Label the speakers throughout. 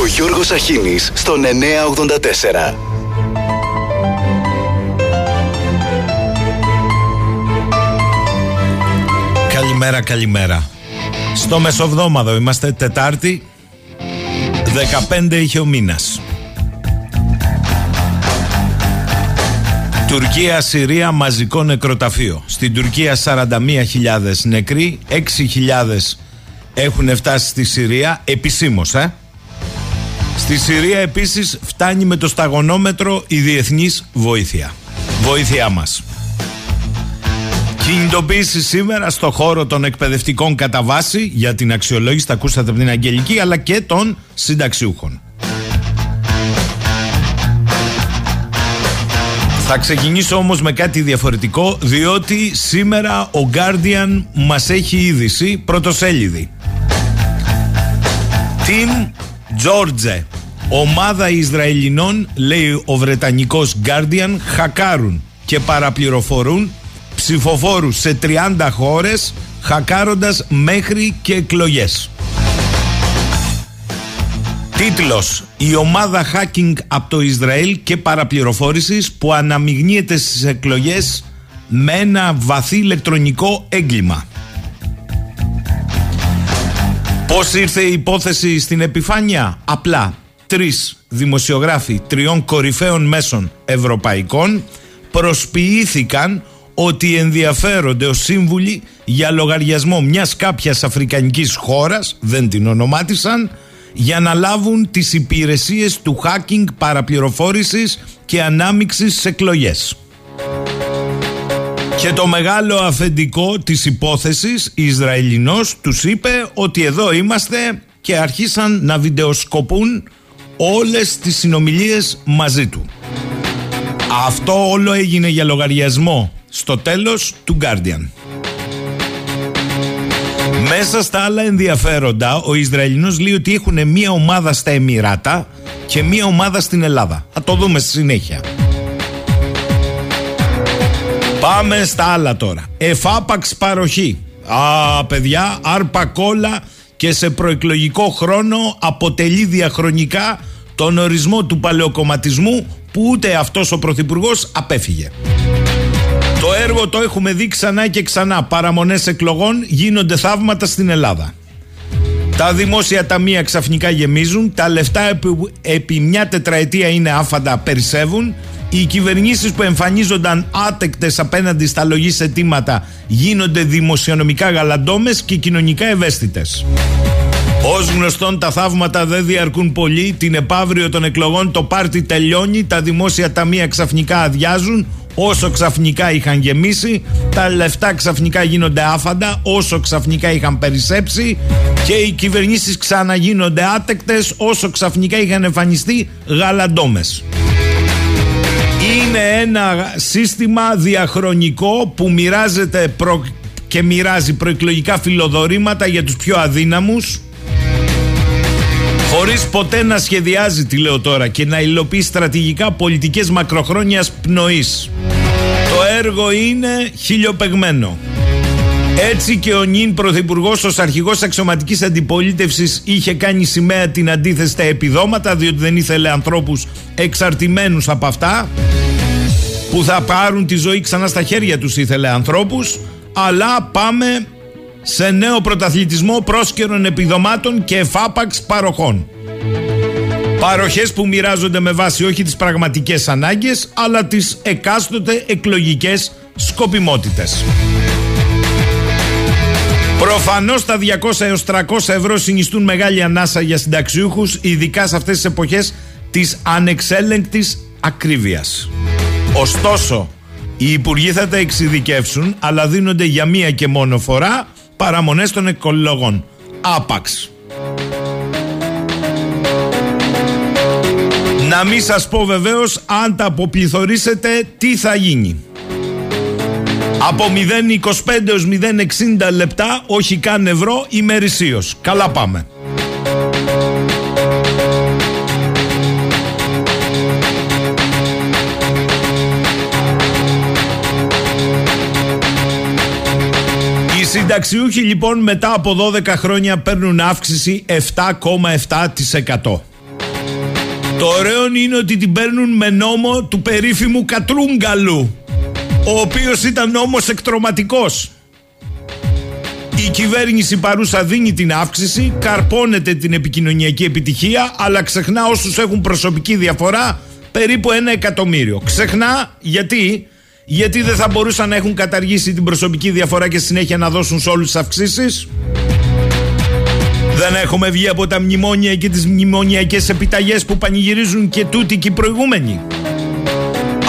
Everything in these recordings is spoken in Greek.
Speaker 1: Ο Γιώργος Αχίνης στον 984.
Speaker 2: Καλημέρα, καλημέρα. Στο μεσοβδόμαδο είμαστε Τετάρτη, 15 είχε ο μήνας. Τουρκία-Συρία μαζικό νεκροταφείο. Στην Τουρκία 41.000 νεκροί, 6.000 έχουν φτάσει στη Συρία, επισήμως, ε. Στη Συρία επίσης φτάνει με το σταγονόμετρο η διεθνής βοήθεια. Βοήθειά μας. Κινητοποίηση σήμερα στο χώρο των εκπαιδευτικών κατά βάση για την αξιολόγηση, τα ακούσατε από την Αγγελική, αλλά και των συνταξιούχων. Θα ξεκινήσω όμως με κάτι διαφορετικό διότι σήμερα ο Guardian μας έχει είδηση πρωτοσέλιδη. Team George, ομάδα Ισραηλινών, λέει ο Βρετανικός Guardian, χακάρουν και παραπληροφορούν ψηφοφόρους σε 30 χώρες χακάροντας μέχρι και εκλογές. Τίτλος Η ομάδα hacking από το Ισραήλ και παραπληροφόρησης που αναμειγνύεται στις εκλογές με ένα βαθύ ηλεκτρονικό έγκλημα. Πώς ήρθε η υπόθεση στην επιφάνεια; Απλά τρεις δημοσιογράφοι τριών κορυφαίων μέσων ευρωπαϊκών προσποιήθηκαν ότι ενδιαφέρονται ως σύμβουλοι για λογαριασμό μιας κάποιας αφρικανικής χώρας, δεν την ονομάτισαν, για να λάβουν τις υπηρεσίες του hacking, παραπληροφόρησης και ανάμιξης σε εκλογές. Και το μεγάλο αφεντικό της υπόθεσης, Ισραηλινός, τους είπε ότι εδώ είμαστε και αρχίσαν να βιντεοσκοπούν όλες τις συνομιλίες μαζί του. Αυτό όλο έγινε για λογαριασμό στο τέλος του Guardian. Μέσα στα άλλα ενδιαφέροντα, ο Ισραηλινός λέει ότι έχουν μία ομάδα στα Εμμυράτα και μία ομάδα στην Ελλάδα. Θα το δούμε στη συνέχεια. Πάμε στα άλλα τώρα. Εφάπαξ παροχή. Α, παιδιά, άρπα κόλλα και σε προεκλογικό χρόνο αποτελεί διαχρονικά τον ορισμό του παλαιοκομματισμού που ούτε αυτός ο πρωθυπουργός απέφυγε. Το έργο το έχουμε δει ξανά και ξανά. Παραμονές εκλογών γίνονται θαύματα στην Ελλάδα. Τα δημόσια ταμεία ξαφνικά γεμίζουν, τα λεφτά επί, επί μια τετραετία είναι άφαντα, περισσεύουν, οι κυβερνήσεις που εμφανίζονταν άτεκτες απέναντι στα λογής αιτήματα γίνονται δημοσιονομικά γαλαντόμες και κοινωνικά ευαίσθητες. Ω γνωστόν τα θαύματα δεν διαρκούν πολύ, την επαύριο των εκλογών το πάρτι τελειώνει, τα δημόσια ταμεία ξαφνικά αδειάζουν, όσο ξαφνικά είχαν γεμίσει, τα λεφτά ξαφνικά γίνονται άφαντα, όσο ξαφνικά είχαν περισσέψει και οι κυβερνήσεις ξαναγίνονται άτεκτες όσο ξαφνικά είχαν εμφανιστεί γαλαντόμες. Είναι ένα σύστημα διαχρονικό που μοιράζεται και μοιράζει προεκλογικά φιλοδορήματα για τους πιο αδύναμους Χωρίς ποτέ να σχεδιάζει, τι λέω τώρα, και να υλοποιεί στρατηγικά πολιτικές μακροχρόνιας πνοής. Το έργο είναι χιλιοπεγμένο. Έτσι και ο νυν πρωθυπουργός ως αρχηγός αξιωματικής αντιπολίτευσης είχε κάνει σημαία την αντίθεση στα επιδόματα, διότι δεν ήθελε ανθρώπους εξαρτημένους από αυτά, που θα πάρουν τη ζωή ξανά στα χέρια τους, ήθελε ανθρώπους. Αλλά πάμε σε νέο πρωταθλητισμό πρόσκαιρων επιδομάτων και εφάπαξ παροχών. Παροχές που μοιράζονται με βάση όχι τις πραγματικές ανάγκες αλλά τις εκάστοτε εκλογικές σκοπιμότητες. Προφανώς τα 200 έως 300 ευρώ συνιστούν μεγάλη ανάσα για συνταξιούχους, ειδικά σε αυτές τις εποχές της ανεξέλεγκτης ακρίβειας. Ωστόσο, οι υπουργοί θα τα εξειδικεύσουν, αλλά δίνονται για μία και μόνο φορά παραμονές των εκλογών. Άπαξ. Να μην σας πω βεβαίως αν τα αποπληθωρήσετε τι θα γίνει. Από 0,25 έως 0,60 λεπτά, όχι καν ευρώ, ημερησίως. Καλά πάμε. συνταξιούχοι λοιπόν μετά από 12 χρόνια παίρνουν αύξηση 7,7%. Το ωραίο είναι ότι την παίρνουν με νόμο του περίφημου Κατρούγκαλου, ο οποίος ήταν νόμος εκτροματικός. Η κυβέρνηση παρούσα δίνει την αύξηση, καρπώνεται την επικοινωνιακή επιτυχία, αλλά ξεχνά όσους έχουν προσωπική διαφορά περίπου ένα εκατομμύριο. Ξεχνά γιατί, γιατί δεν θα μπορούσαν να έχουν καταργήσει την προσωπική διαφορά και συνέχεια να δώσουν σε όλους τις αυξήσεις. Δεν έχουμε βγει από τα μνημόνια και τις μνημονιακές επιταγές που πανηγυρίζουν και τούτοι και οι προηγούμενοι.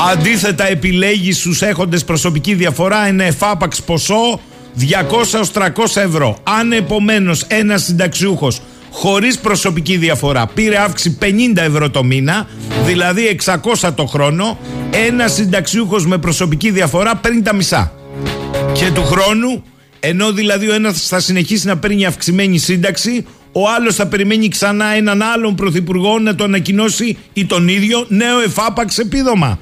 Speaker 2: Αντίθετα επιλέγεις στους έχοντες προσωπική διαφορά ένα εφάπαξ ποσό 200-300 ευρώ. Αν επομένω ένας συνταξιούχος χωρίς προσωπική διαφορά πήρε αύξηση 50 ευρώ το μήνα, δηλαδή 600 το χρόνο, ένας συνταξιούχος με προσωπική διαφορά παίρνει τα μισά. Και του χρόνου, ενώ δηλαδή ο ένας θα συνεχίσει να παίρνει αυξημένη σύνταξη, ο άλλος θα περιμένει ξανά έναν άλλον πρωθυπουργό να το ανακοινώσει ή τον ίδιο νέο εφάπαξ επίδομα.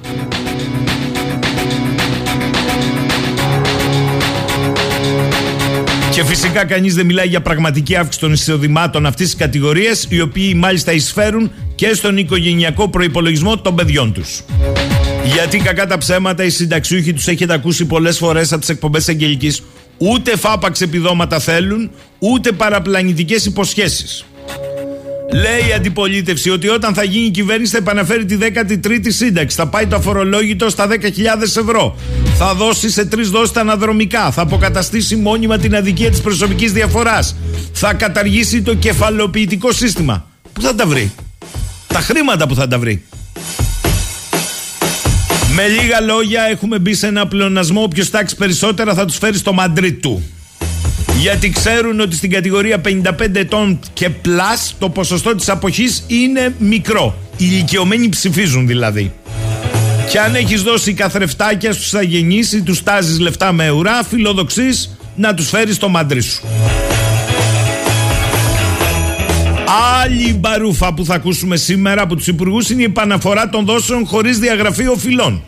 Speaker 2: Και φυσικά κανείς δεν μιλάει για πραγματική αύξηση των εισοδημάτων αυτής της κατηγορίας, οι οποίοι μάλιστα εισφέρουν και στον οικογενειακό προπολογισμό των παιδιών τους. Γιατί κακά τα ψέματα οι συνταξιούχοι τους έχετε ακούσει πολλές φορές από τις εκπομπές Αγγελικής, ούτε φάπαξ επιδόματα θέλουν, ούτε παραπλανητικές υποσχέσεις. Λέει η αντιπολίτευση ότι όταν θα γίνει η κυβέρνηση θα επαναφέρει τη 13η σύνταξη. Θα πάει το αφορολόγητο στα 10.000 ευρώ. Θα δώσει σε τρεις δόσεις τα αναδρομικά. Θα αποκαταστήσει μόνιμα την αδικία της προσωπικής διαφοράς. Θα καταργήσει το κεφαλοποιητικό σύστημα. Πού θα τα βρει, Τα χρήματα που θα τα βρει; Με λίγα λόγια, έχουμε μπει σε ένα πλεονασμό. Όποιος τάξει περισσότερα θα τους φέρει στο Μαντρίτ του. Γιατί ξέρουν ότι στην κατηγορία 55 ετών και πλάς το ποσοστό της αποχής είναι μικρό. Οι ηλικιωμένοι ψηφίζουν δηλαδή. Και αν έχεις δώσει καθρεφτάκια στους αγενείς ή τους τάζεις λεφτά με ουρά, φιλοδοξείς να τους φέρεις το μαντρί σου. Άλλη μπαρούφα που θα ακούσουμε σήμερα από τους υπουργούς είναι η επαναφορά των δόσεων χωρίς διαγραφή οφειλών.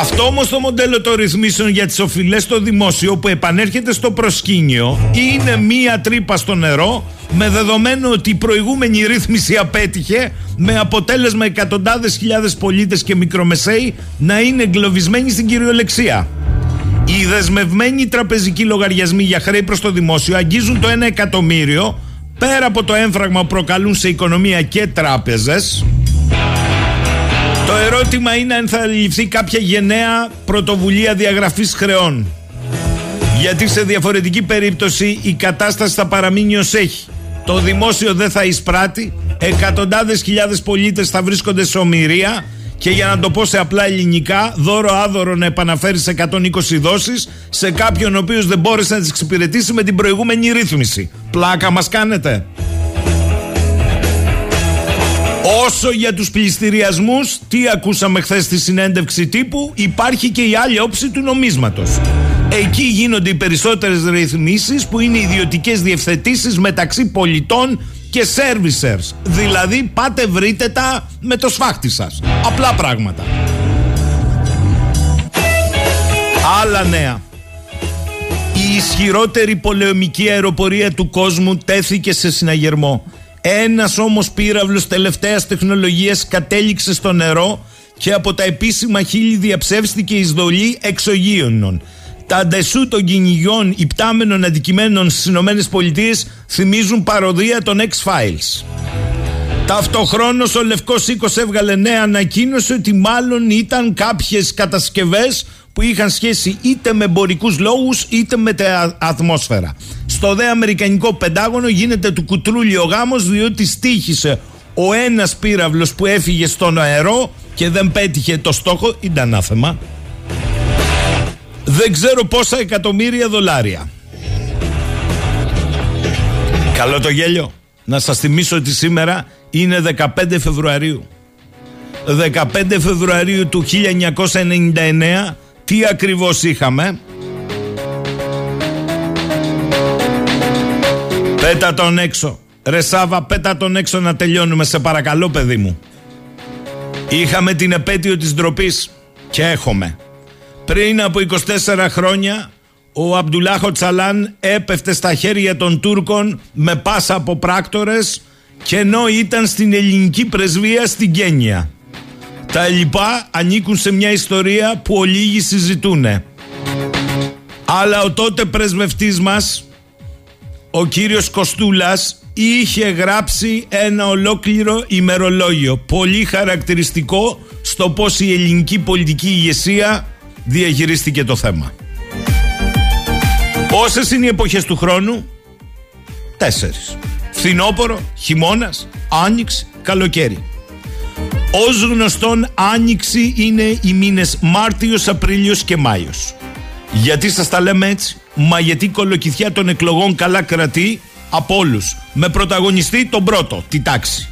Speaker 2: Αυτό όμως το μοντέλο των ρυθμίσεων για τις οφειλές στο δημόσιο που επανέρχεται στο προσκήνιο είναι μία τρύπα στο νερό με δεδομένο ότι η προηγούμενη ρύθμιση απέτυχε με αποτέλεσμα εκατοντάδες χιλιάδες πολίτες και μικρομεσαίοι να είναι εγκλωβισμένοι στην κυριολεξία. Οι δεσμευμένοι τραπεζικοί λογαριασμοί για χρέη προς το δημόσιο αγγίζουν το 1 εκατομμύριο πέρα από το έμφραγμα που προκαλούν σε οικονομία και τράπεζες το ερώτημα είναι αν θα ληφθεί κάποια γενναία πρωτοβουλία διαγραφής χρεών. Γιατί σε διαφορετική περίπτωση η κατάσταση θα παραμείνει ως έχει. Το δημόσιο δεν θα εισπράττει, εκατοντάδες χιλιάδες πολίτες θα βρίσκονται σε ομοιρία και για να το πω σε απλά ελληνικά, δώρο άδωρο να επαναφέρεις σε 120 δόσεις σε κάποιον ο οποίος δεν μπόρεσε να τις εξυπηρετήσει με την προηγούμενη ρύθμιση. Πλάκα μας κάνετε. Όσο για τους πληστηριασμούς, τι ακούσαμε χθες στη συνέντευξη τύπου, υπάρχει και η άλλη όψη του νομίσματος. Εκεί γίνονται οι περισσότερες ρυθμίσεις που είναι ιδιωτικές διευθετήσεις μεταξύ πολιτών και servicers. Δηλαδή πάτε βρείτε τα με το σφάχτη σας. Απλά πράγματα. Άλλα νέα. Η ισχυρότερη πολεομική αεροπορία του κόσμου τέθηκε σε συναγερμό. Ένας όμως πύραυλος τελευταίας τεχνολογίας κατέληξε στο νερό και από τα επίσημα χείλη διαψεύστηκε η εισδολή εξωγείωνων. Τα ντεσού των κυνηγιών υπτάμενων αντικειμένων στις ΗΠΑ θυμίζουν παροδία των X-Files. Ταυτοχρόνως ο Λευκός Οίκος έβγαλε νέα ανακοίνωση ότι μάλλον ήταν κάποιες κατασκευές που είχαν σχέση είτε με εμπορικούς λόγους είτε με τα ατμόσφαιρα. Στο δε Αμερικανικό Πεντάγωνο γίνεται του κουτρούλι ο γάμος διότι στήχησε ο ένας πύραυλος που έφυγε στον αερό και δεν πέτυχε το στόχο, ήταν ανάθεμα. Δεν ξέρω πόσα εκατομμύρια δολάρια. Καλό το γέλιο. Να σας θυμίσω ότι σήμερα είναι 15 Φεβρουαρίου. 15 Φεβρουαρίου του 1999 τι ακριβώς είχαμε; Πέτα τον έξω. Ρε Σάβα, πέτα τον έξω να τελειώνουμε, σε παρακαλώ, παιδί μου. Είχαμε την επέτειο της ντροπής και έχουμε. Πριν από 24 χρόνια, ο Αμπτουλάχο Τσαλάν έπεφτε στα χέρια των Τούρκων με πάσα από πράκτορες και ενώ ήταν στην ελληνική πρεσβεία στην Κένια. Τα λοιπά ανήκουν σε μια ιστορία που ολίγοι συζητούν. Αλλά ο τότε πρεσβευτής μας, ο κύριος Κοστούλας, είχε γράψει ένα ολόκληρο ημερολόγιο. Πολύ χαρακτηριστικό στο πώς η ελληνική πολιτική ηγεσία διαχειρίστηκε το θέμα. Πόσες είναι οι εποχές του χρόνου; Τέσσερις. Φθινόπορο, χειμώνας, άνοιξη, καλοκαίρι. Ως γνωστόν άνοιξη είναι οι μήνες Μάρτιος, Απρίλιος και Μάιος. Γιατί σας τα λέμε έτσι; Μα γιατί η κολοκυθιά των εκλογών καλά κρατεί από όλους. Με πρωταγωνιστή τον πρώτο, τη τάξη.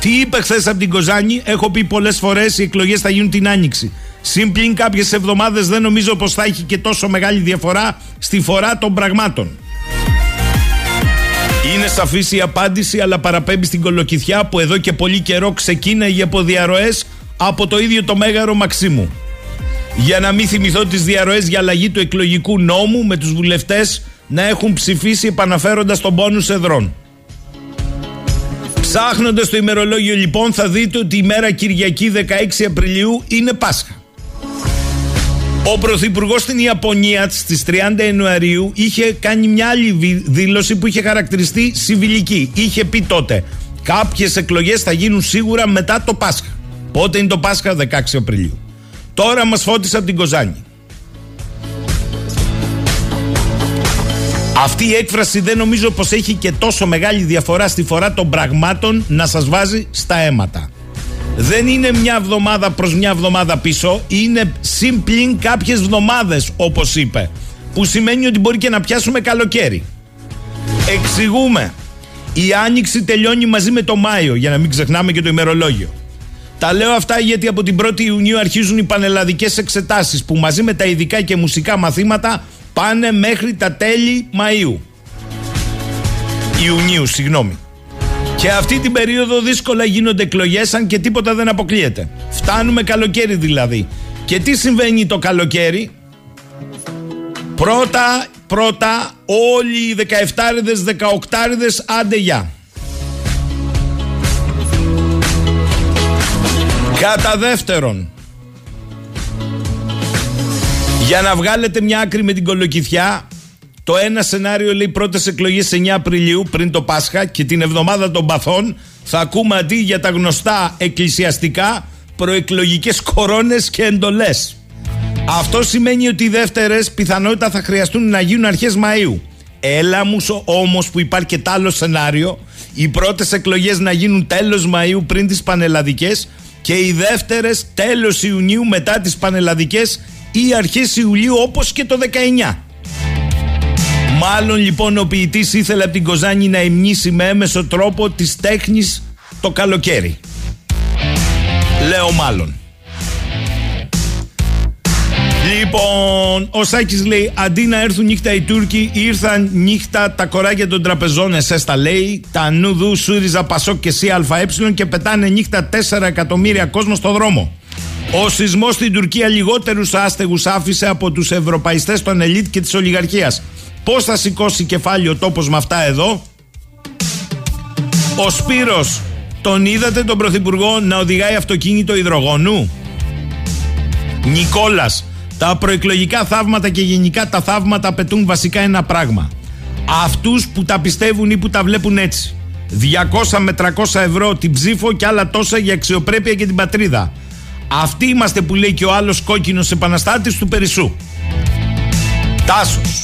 Speaker 2: Τι είπε χθες από την Κοζάνη, έχω πει πολλές φορές οι εκλογές θα γίνουν την άνοιξη. Συμπλήν κάποιες εβδομάδες δεν νομίζω πως θα έχει και τόσο μεγάλη διαφορά στη φορά των πραγμάτων. Είναι σαφής η απάντηση, αλλά παραπέμπει στην κολοκυθιά που εδώ και πολύ καιρό ξεκίναγε από διαρροές από το ίδιο το μέγαρο Μαξίμου. Για να μην θυμηθώ τις διαρροές για αλλαγή του εκλογικού νόμου με τους βουλευτές να έχουν ψηφίσει επαναφέροντας τον πόνους εδρών. Ψάχνοντας το ημερολόγιο λοιπόν θα δείτε ότι η μέρα Κυριακή 16 Απριλίου είναι Πάσχα. Ο Πρωθυπουργός στην Ιαπωνία στις 30 Ιανουαρίου είχε κάνει μια άλλη δήλωση που είχε χαρακτηριστεί συμβιλική. Είχε πει τότε: Κάποιες εκλογές θα γίνουν σίγουρα μετά το Πάσχα. Πότε είναι το Πάσχα, 16 Απριλίου. Τώρα μας φώτισε από την Κοζάνη. Αυτή η έκφραση δεν νομίζω πως έχει και τόσο μεγάλη διαφορά στη φορά των πραγμάτων να σας βάζει στα αίματα. Δεν είναι μια εβδομάδα προς μια εβδομάδα πίσω, είναι συμπλήν κάποιες εβδομάδες όπως είπε. Που σημαίνει ότι μπορεί και να πιάσουμε καλοκαίρι. Εξηγούμε. Η άνοιξη τελειώνει μαζί με το Μάιο, για να μην ξεχνάμε και το ημερολόγιο. Τα λέω αυτά γιατί από την 1η Ιουνίου αρχίζουν οι πανελλαδικές εξετάσεις που μαζί με τα ειδικά και μουσικά μαθήματα πάνε μέχρι τα τέλη Μαΐου. Ιουνίου, συγγνώμη. Και αυτή την περίοδο δύσκολα γίνονται εκλογές, αν και τίποτα δεν αποκλείεται. Φτάνουμε καλοκαίρι δηλαδή. Και τι συμβαίνει το καλοκαίρι; Πρώτα, πρώτα όλοι οι 17 18 άντε γεια. Κατά δεύτερον, για να βγάλετε μια άκρη με την κολοκυθιά, το ένα σενάριο λέει πρώτες εκλογές 9 Απριλίου πριν το Πάσχα και την εβδομάδα των παθών θα ακούμε αντί για τα γνωστά εκκλησιαστικά προεκλογικές κορώνες και εντολές. Αυτό σημαίνει ότι οι δεύτερες πιθανότητα θα χρειαστούν να γίνουν αρχές Μαΐου. Έλα μου όμως που υπάρχει και τ' άλλο σενάριο, οι πρώτες εκλογές να γίνουν τέλος Μαΐου πριν τις πανελλαδικές και οι δεύτερες τέλος Ιουνίου μετά τις πανελλαδικές ή αρχές Ιουλίου όπως και το 19. Μάλλον λοιπόν ο ποιητής ήθελε από την Κοζάνη να εμνήσει με έμεσο τρόπο της τέχνης το καλοκαίρι. Λέω μάλλον. Λοιπόν, ο Σάκης λέει: Αντί να έρθουν νύχτα οι Τούρκοι, ήρθαν νύχτα τα κοράκια των τραπεζών. Εσέστα λέει: Τα νουδού, Σούριζα, Πασόκ και ΣΥΑΕ και πετάνε νύχτα 4 εκατομμύρια κόσμο στο δρόμο. Ο σεισμός στην Τουρκία λιγότερους άστεγους άφησε από τους ευρωπαϊστές των ελίτ και της ολιγαρχίας. Πώς θα σηκώσει κεφάλι ο τόπος με αυτά εδώ; Ο Σπύρος τον είδατε τον Πρωθυπουργό να οδηγάει αυτοκίνητο υδρογόνου; Νικόλας τα προεκλογικά θαύματα και γενικά τα θαύματα απαιτούν βασικά ένα πράγμα. Αυτούς που τα πιστεύουν ή που τα βλέπουν έτσι. 200 με 300 ευρώ την ψήφο και άλλα τόσα για αξιοπρέπεια και την πατρίδα. Αυτοί είμαστε που λέει και ο άλλος κόκκινος επαναστάτης του Περισσού. Τάσος.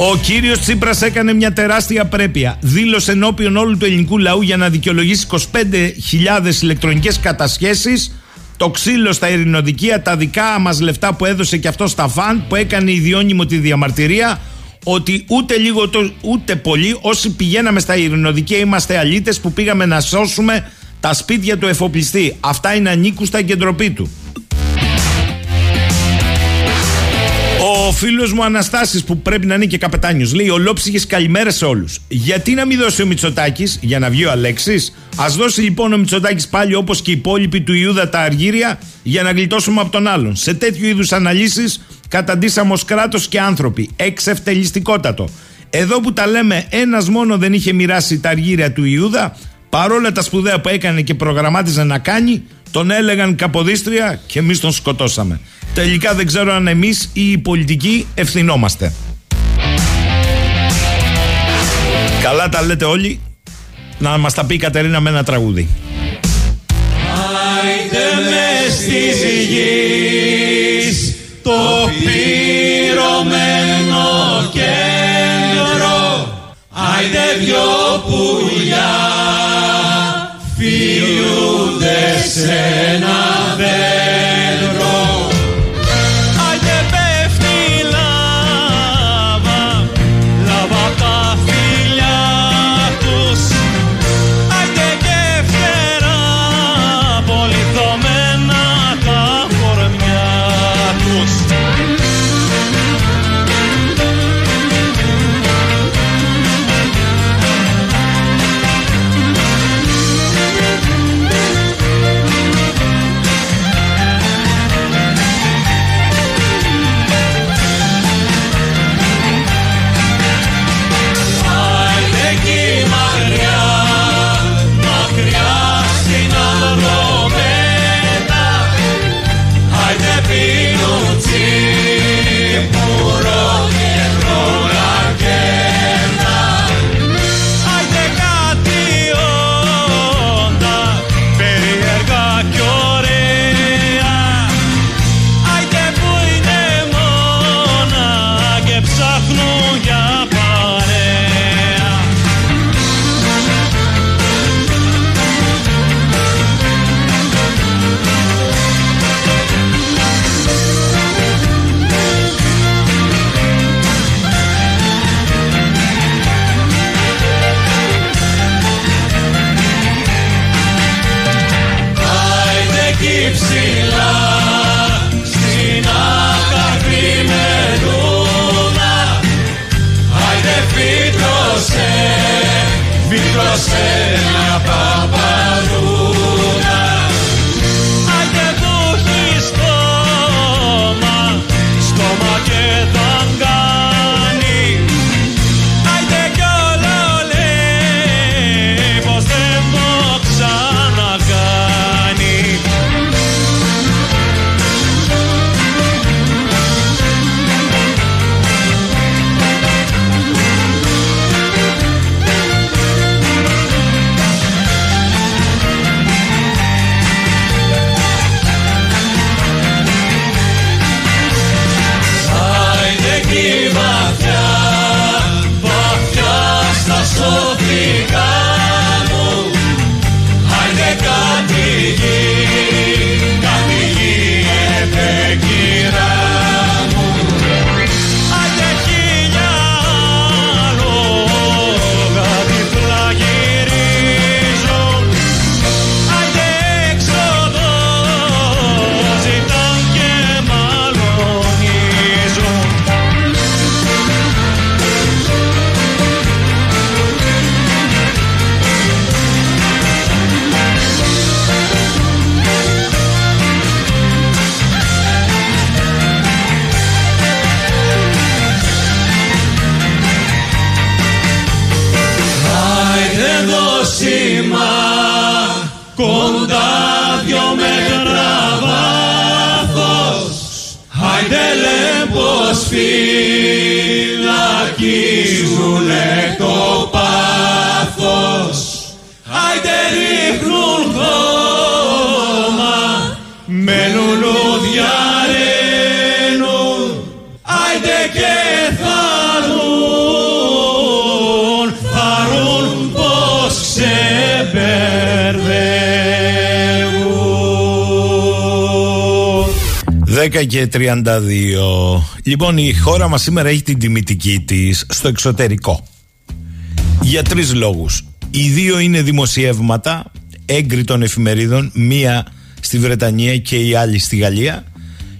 Speaker 2: Ο κύριος Τσίπρας έκανε μια τεράστια πρέπεια. Δήλωσε ενώπιον όλου του ελληνικού λαού για να δικαιολογήσει 25.000 ηλεκτρονικές κατασχέσεις το ξύλο στα ειρηνοδικεία, τα δικά μας λεφτά που έδωσε και αυτό στα φαν που έκανε ιδιώνυμο τη διαμαρτυρία ότι ούτε λίγο ούτε πολύ όσοι πηγαίναμε στα ειρηνοδικεία είμαστε αλήτες που πήγαμε να σώσουμε τα σπίτια του εφοπλιστή. Αυτά είναι ανήκουστα και ντροπή του. Ο φίλος μου Αναστάσης, που πρέπει να είναι και καπετάνιος, λέει: Ολόψυχες καλημέρα σε όλους. Γιατί να μην δώσει ο Μητσοτάκης για να βγει ο Αλέξης; Α δώσει λοιπόν ο Μητσοτάκης πάλι όπως και οι υπόλοιποι του Ιούδα τα αργύρια για να γλιτώσουμε από τον άλλον. Σε τέτοιου είδους αναλύσεις καταντήσαμε ω κράτος και άνθρωποι. Εξευτελιστικότατο. Εδώ που τα λέμε, ένας μόνο δεν είχε μοιράσει τα αργύρια του Ιούδα, παρόλα τα σπουδαία που έκανε και προγραμμάτιζε να κάνει, τον έλεγαν καποδίστρια και εμείς τον σκοτώσαμε. Τελικά δεν ξέρω αν εμείς ή οι πολιτικοί ευθυνόμαστε. Καλά τα λέτε όλοι. Να μας τα πει η Κατερίνα με ένα τραγούδι.
Speaker 3: Άιντε μες της γης το πυρωμένο κέντρο Άιντε δυο πουλιά Sena. Και
Speaker 2: 32. Λοιπόν, η χώρα μας σήμερα έχει την τιμητική της στο εξωτερικό. Για τρεις λόγους. Οι δύο είναι δημοσιεύματα έγκριτων εφημερίδων, μία στη Βρετανία και η άλλη στη Γαλλία.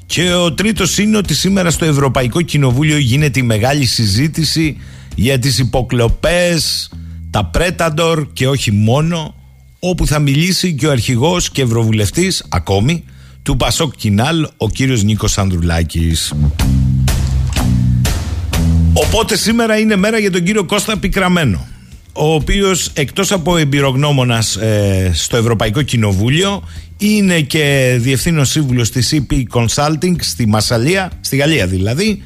Speaker 2: Και ο τρίτος είναι ότι σήμερα στο Ευρωπαϊκό Κοινοβούλιο γίνεται η μεγάλη συζήτηση για τις υποκλοπές, τα πρέταντορ και όχι μόνο, όπου θα μιλήσει και ο αρχηγός και ευρωβουλευτής ακόμη του Πασόκ Κινάλ, ο κύριος Νίκος Ανδρουλάκης. Οπότε σήμερα είναι μέρα για τον κύριο Κώστα Πικραμένο. ο οποίος εκτός από εμπειρογνώμονας ε, στο Ευρωπαϊκό Κοινοβούλιο είναι και διευθύνων σύμβουλος της EP Consulting στη Μασαλία, στη Γαλλία δηλαδή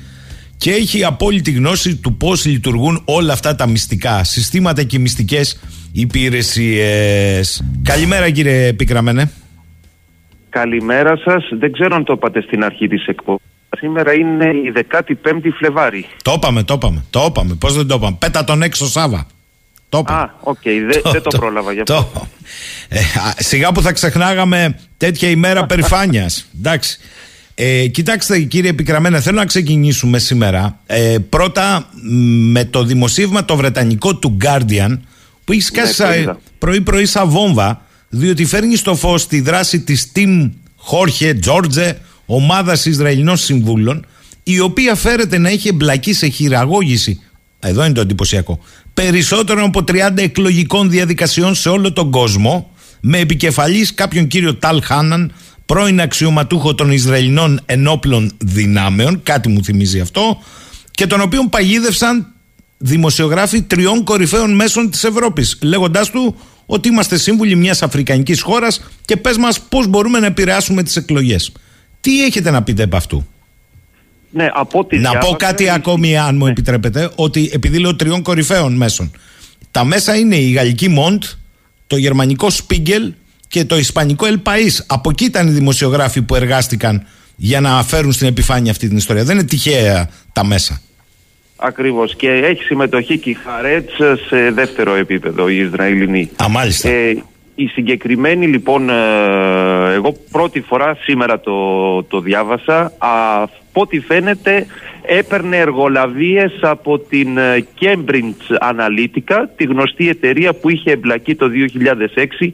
Speaker 2: και έχει απόλυτη γνώση του πώς λειτουργούν όλα αυτά τα μυστικά συστήματα και μυστικές υπηρεσίες. Καλημέρα κύριε Πικραμένε.
Speaker 4: Καλημέρα σας. Δεν ξέρω αν το είπατε στην αρχή της εκπομπής. Σήμερα είναι η 15η Φλεβάρη.
Speaker 2: Το είπαμε, το είπαμε. Το είπαμε. Πώς δεν το είπαμε; Πέτα τον έξω Σάβα. Το είπαμε.
Speaker 4: Α, οκ. Okay. Δεν το, πρόλαβα γι' αυτό.
Speaker 2: Το. Ε, σιγά που θα ξεχνάγαμε τέτοια ημέρα περηφάνειας. Εντάξει. Ε, κοιτάξτε κύριε Πικραμένα, θέλω να ξεκινήσουμε σήμερα ε, πρώτα με το δημοσίευμα το βρετανικό του Guardian που έχει σκάσει ναι, πρωί-πρωί σαν βόμβα διότι φέρνει στο φως τη δράση της Team Jorge George ομάδας Ισραηλινών Συμβούλων η οποία φέρεται να έχει εμπλακεί σε χειραγώγηση εδώ είναι το εντυπωσιακό περισσότερο από 30 εκλογικών διαδικασιών σε όλο τον κόσμο με επικεφαλής κάποιον κύριο Ταλ Χάναν πρώην αξιωματούχο των Ισραηλινών ενόπλων δυνάμεων, κάτι μου θυμίζει αυτό, και τον οποίον παγίδευσαν δημοσιογράφοι τριών κορυφαίων μέσων της Ευρώπης, λέγοντάς του ότι είμαστε σύμβουλοι μιας αφρικανικής χώρας και πες μας πώς μπορούμε να επηρεάσουμε τις εκλογές. Τι έχετε να πείτε από αυτού;
Speaker 4: Ναι, από
Speaker 2: να πω κάτι ακόμη αν μου ναι. επιτρέπετε, ότι επειδή λέω τριών κορυφαίων μέσων, τα μέσα είναι η γαλλική Μοντ, το γερμανικό Spiegel και το ισπανικό El País. Από εκεί ήταν οι δημοσιογράφοι που εργάστηκαν για να φέρουν στην επιφάνεια αυτή την ιστορία. Δεν είναι τυχαία τα μέσα.
Speaker 4: Ακριβώς και έχει συμμετοχή και η Χαρέτς σε δεύτερο επίπεδο η Ισραηλινή.
Speaker 2: Α, μάλιστα. Ε,
Speaker 4: η συγκεκριμένη λοιπόν, ε, εγώ πρώτη φορά σήμερα το, το διάβασα, από ό,τι φαίνεται έπαιρνε εργολαβίες από την ε, Cambridge Analytica, τη γνωστή εταιρεία που είχε εμπλακεί το 2006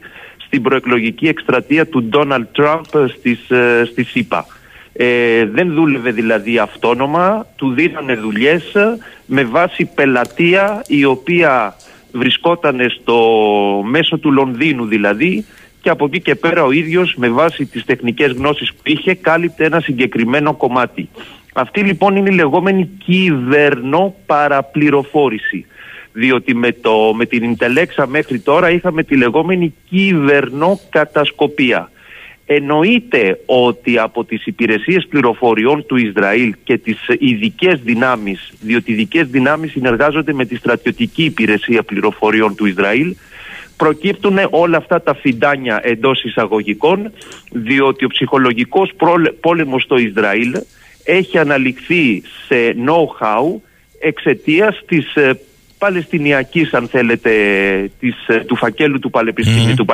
Speaker 4: στην προεκλογική εκστρατεία του Ντόναλτ Τραμπ στις, ε, στη ΣΥΠΑ. Ε, δεν δούλευε δηλαδή αυτόνομα, του δίνανε δουλειές με βάση πελατεία η οποία βρισκόταν στο μέσο του Λονδίνου δηλαδή και από εκεί και πέρα ο ίδιος με βάση τις τεχνικές γνώσεις που είχε κάλυπτε ένα συγκεκριμένο κομμάτι. Αυτή λοιπόν είναι η λεγόμενη κυβερνό παραπληροφόρηση διότι με, το, με την Ιντελέξα μέχρι τώρα είχαμε τη λεγόμενη κυβερνοκατασκοπία. Εννοείται ότι από τις υπηρεσίες πληροφοριών του Ισραήλ και τις ειδικές δυνάμεις, διότι οι ειδικές δυνάμεις συνεργάζονται με τη στρατιωτική υπηρεσία πληροφοριών του Ισραήλ, προκύπτουν όλα αυτά τα φιντάνια εντός εισαγωγικών, διότι ο ψυχολογικός πόλεμος στο Ισραήλ έχει αναλυχθεί σε know-how εξαιτίας της ε, Παλαιστινιακής αν θέλετε της, ε, του φακέλου του, του,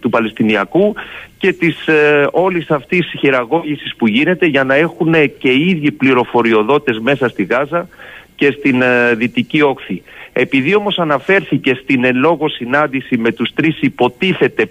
Speaker 4: του Παλαιστινιακού και της ε, όλης αυτής χειραγώγησης που γίνεται για να έχουν και οι ίδιοι πληροφοριοδότες μέσα στη Γάζα και στην ε, Δυτική Όχθη. Επειδή όμως αναφέρθηκε στην ελόγω συνάντηση με τους τρεις υποτίθεται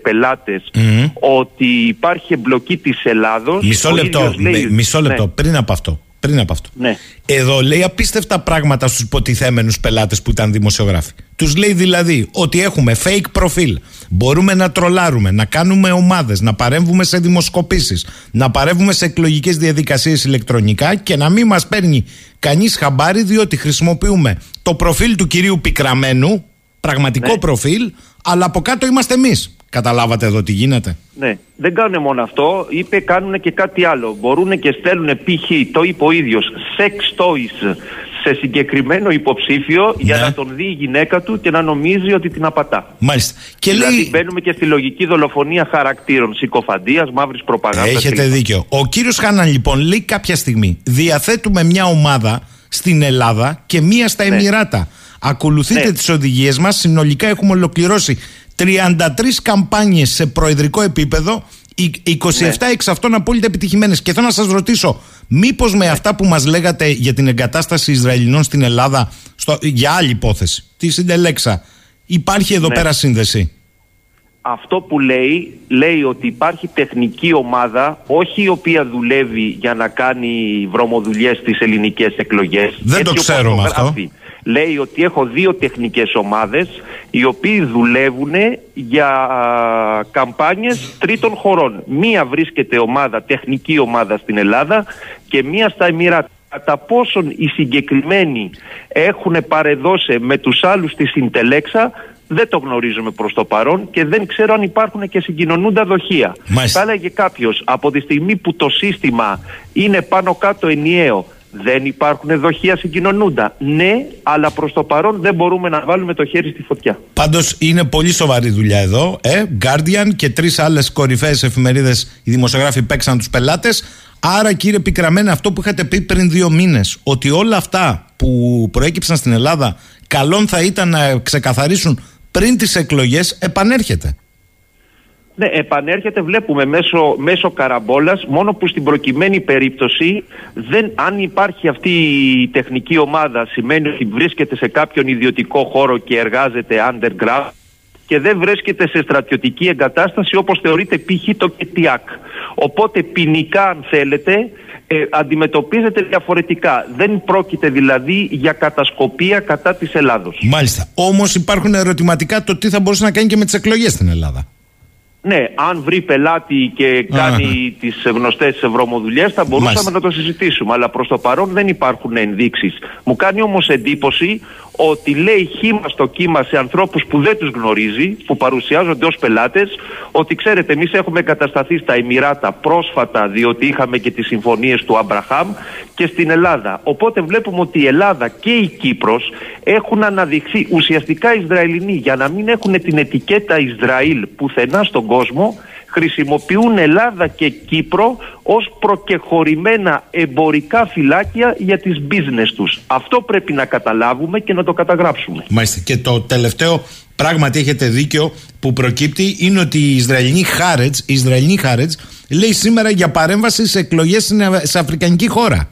Speaker 4: ότι υπάρχει εμπλοκή της Ελλάδος...
Speaker 2: Μισό λεπτό, μισό λεπτό ναι. πριν από αυτό πριν από αυτό.
Speaker 4: Ναι.
Speaker 2: Εδώ λέει απίστευτα πράγματα στους υποτιθέμενους πελάτες που ήταν δημοσιογράφοι. Τους λέει δηλαδή ότι έχουμε fake προφίλ. Μπορούμε να τρολάρουμε, να κάνουμε ομάδες, να παρέμβουμε σε δημοσκοπήσεις, να παρέμβουμε σε εκλογικές διαδικασίες ηλεκτρονικά και να μην μας παίρνει κανείς χαμπάρι διότι χρησιμοποιούμε το προφίλ του κυρίου Πικραμένου, πραγματικό ναι. προφίλ, αλλά από κάτω είμαστε εμείς. Καταλάβατε εδώ τι γίνεται;
Speaker 4: Ναι, δεν κάνουν μόνο αυτό. Είπε κάνουν και κάτι άλλο. Μπορούν και στέλνουν π.χ. το είπε ο ίδιος sex toys σε συγκεκριμένο υποψήφιο για ναι. να τον δει η γυναίκα του και να νομίζει ότι την απατά.
Speaker 2: Μάλιστα.
Speaker 4: Και δηλαδή λέει... μπαίνουμε και στη λογική δολοφονία χαρακτήρων, συκοφαντίας, μαύρης προπαγάνδας.
Speaker 2: Έχετε δίκιο. Ο κύριος Χάναν λοιπόν λέει κάποια στιγμή διαθέτουμε μια ομάδα στην Ελλάδα και μία στα ναι. Εμμυράτα. Ακολουθείτε ναι. τις οδηγίες μας, συνολικά έχουμε ολοκληρώσει 33 καμπάνιες σε προεδρικό επίπεδο, 27 ναι. εξ αυτών απόλυτα επιτυχημένες. Και θέλω να σας ρωτήσω, μήπως με αυτά που μας λέγατε για την εγκατάσταση Ισραηλινών στην Ελλάδα, στο, για άλλη υπόθεση, τη συντελέξα, υπάρχει εδώ ναι. πέρα σύνδεση;
Speaker 4: Αυτό που λέει, λέει ότι υπάρχει τεχνική ομάδα, όχι η οποία δουλεύει για να κάνει βρωμοδουλειές στις ελληνικές εκλογές.
Speaker 2: Δεν το ξέρω αυτό
Speaker 4: λέει ότι έχω δύο τεχνικές ομάδες οι οποίοι δουλεύουν για α, καμπάνιες τρίτων χωρών. Μία βρίσκεται ομάδα, τεχνική ομάδα στην Ελλάδα και μία στα Εμμυράτα. κατά πόσον οι συγκεκριμένοι έχουν παρεδώσει με τους άλλους της συντελέξα δεν το γνωρίζουμε προς το παρόν και δεν ξέρω αν υπάρχουν και συγκοινωνούντα δοχεία.
Speaker 2: Μάλιστα.
Speaker 4: Θα έλεγε κάποιος από τη στιγμή που το σύστημα είναι πάνω κάτω ενιαίο δεν υπάρχουν δοχεία συγκοινωνούντα. Ναι, αλλά προς το παρόν δεν μπορούμε να βάλουμε το χέρι στη φωτιά.
Speaker 2: Πάντως είναι πολύ σοβαρή δουλειά εδώ. Ε, Guardian και τρεις άλλες κορυφαίες εφημερίδες, οι δημοσιογράφοι παίξαν τους πελάτες. Άρα, κύριε Πικραμένε, αυτό που είχατε πει πριν δύο μήνες, ότι όλα αυτά που προέκυψαν στην Ελλάδα, καλόν θα ήταν να ξεκαθαρίσουν πριν τις εκλογές, επανέρχεται.
Speaker 4: Ναι, επανέρχεται, βλέπουμε μέσω, μέσω καραμπόλας, μόνο που στην προκειμένη περίπτωση δεν, αν υπάρχει αυτή η τεχνική ομάδα σημαίνει ότι βρίσκεται σε κάποιον ιδιωτικό χώρο και εργάζεται underground και δεν βρίσκεται σε στρατιωτική εγκατάσταση όπως θεωρείται π.χ. το ΚΕΤΙΑΚ. Οπότε ποινικά αν θέλετε ε, αντιμετωπίζεται διαφορετικά. Δεν πρόκειται δηλαδή για κατασκοπία κατά της Ελλάδος.
Speaker 2: Μάλιστα. Όμως υπάρχουν ερωτηματικά το τι θα μπορούσε να κάνει και με τις εκλογές στην Ελλάδα.
Speaker 4: Ναι, αν βρει πελάτη και κάνει τις γνωστές ευρωμοδουλειές, θα μπορούσαμε
Speaker 2: Μάλιστα.
Speaker 4: να το συζητήσουμε. Αλλά προς το παρόν δεν υπάρχουν ενδείξεις. Μου κάνει όμως εντύπωση ότι λέει χήμα στο κύμα σε ανθρώπους που δεν τους γνωρίζει, που παρουσιάζονται ως πελάτες, ότι ξέρετε, εμείς έχουμε κατασταθεί στα Εμμυράτα πρόσφατα, διότι είχαμε και τις συμφωνίες του Αμπραχάμ και στην Ελλάδα. Οπότε βλέπουμε ότι η Ελλάδα και η Κύπρος έχουν αναδειχθεί ουσιαστικά Ισραηλινοί για να μην έχουν την ετικέτα Ισραήλ πουθενά στον κόσμο χρησιμοποιούν Ελλάδα και Κύπρο ως προκεχωρημένα εμπορικά φυλάκια για τις business τους. Αυτό πρέπει να καταλάβουμε και να το καταγράψουμε.
Speaker 2: Μάλιστα. Και το τελευταίο, πράγματι έχετε δίκιο, που προκύπτει είναι ότι η Ισραηλινή Χάρετς, η Ισραηλινή Χάρετς λέει σήμερα για παρέμβαση σε εκλογές στην- σε αφρικανική χώρα.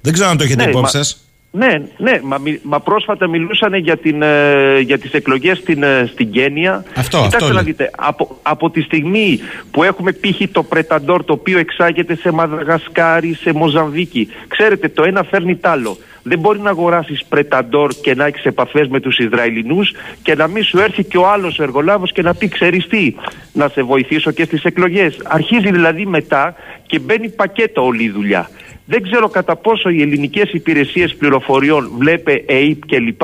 Speaker 2: Δεν ξέρω αν το έχετε
Speaker 4: Ναι,
Speaker 2: υπόψη
Speaker 4: μα-
Speaker 2: σας.
Speaker 4: Ναι, ναι, μα, μι- μα πρόσφατα μιλούσαν για, την, ε, για τις εκλογές στην, ε, στην Κένια.
Speaker 2: Αυτό,
Speaker 4: Κοιτάξτε
Speaker 2: αυτό
Speaker 4: να
Speaker 2: λέει.
Speaker 4: δείτε, από, από τη στιγμή που έχουμε π.χ. το Πρεταντόρ το οποίο εξάγεται σε Μαδαγασκάρι, σε Μοζαμβίκη, ξέρετε το ένα φέρνει τ' άλλο. Δεν μπορεί να αγοράσεις Πρεταντόρ και να έχεις επαφές με τους Ισραηλινούς και να μην σου έρθει και ο άλλος εργολάβος και να πει ξέρεις τι, να σε βοηθήσω και στις εκλογές. Αρχίζει δηλαδή μετά και μπαίνει πακέτο όλη η δουλειά. Δεν ξέρω κατά πόσο οι ελληνικές υπηρεσίες πληροφοριών, βλέπε ΕΙΠ κλπ,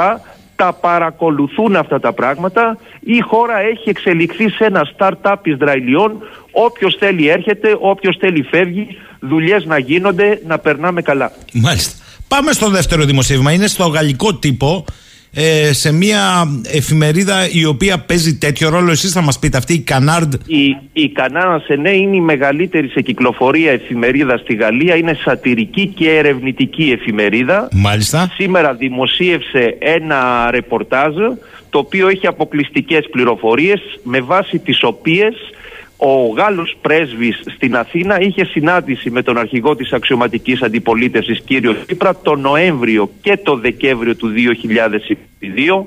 Speaker 4: τα παρακολουθούν αυτά τα πράγματα. Η χώρα έχει εξελιχθεί σε ένα start-up Ισραηλιών. Όποιος θέλει έρχεται, όποιος θέλει φεύγει. Δουλειές να γίνονται, να περνάμε καλά.
Speaker 2: Μάλιστα. Πάμε στο δεύτερο δημοσίευμα. Είναι στο γαλλικό τύπο. Ε, σε μια εφημερίδα η οποία παίζει τέτοιο ρόλο. Εσείς θα μας πείτε αυτή η Κανάρντ;
Speaker 4: Η, η Κανάνα Σενέ είναι η μεγαλύτερη σε κυκλοφορία εφημερίδα στη Γαλλία. Είναι σατυρική και ερευνητική εφημερίδα.
Speaker 2: Μάλιστα.
Speaker 4: Σήμερα δημοσίευσε ένα ρεπορτάζ το οποίο έχει αποκλειστικές πληροφορίες με βάση τις οποίες ο Γάλλος πρέσβης στην Αθήνα είχε συνάντηση με τον αρχηγό της αξιωματικής αντιπολίτευσης κύριο Τσίπρα το Νοέμβριο και το Δεκέμβριο του 2022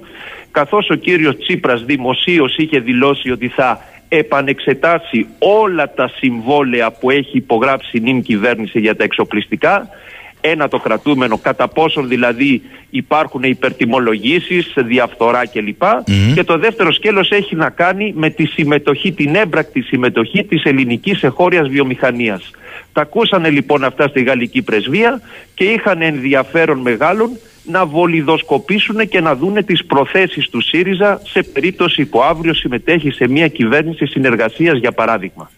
Speaker 4: καθώς ο κύριος Τσίπρας δημοσίως είχε δηλώσει ότι θα επανεξετάσει όλα τα συμβόλαια που έχει υπογράψει η νυν κυβέρνηση για τα εξοπλιστικά ένα το κρατούμενο, κατά πόσον δηλαδή υπάρχουν υπερτιμολογήσεις, διαφθορά κλπ. Και το δεύτερο σκέλος έχει να κάνει με τη συμμετοχή, την έμπρακτη συμμετοχή της ελληνικής εχώριας βιομηχανίας. Τα ακούσανε λοιπόν αυτά στη γαλλική πρεσβεία και είχαν ενδιαφέρον μεγάλων να βολιδοσκοπήσουν και να δούνε τις προθέσεις του ΣΥΡΙΖΑ σε περίπτωση που αύριο συμμετέχει σε μια κυβέρνηση συνεργασίας για παράδειγμα.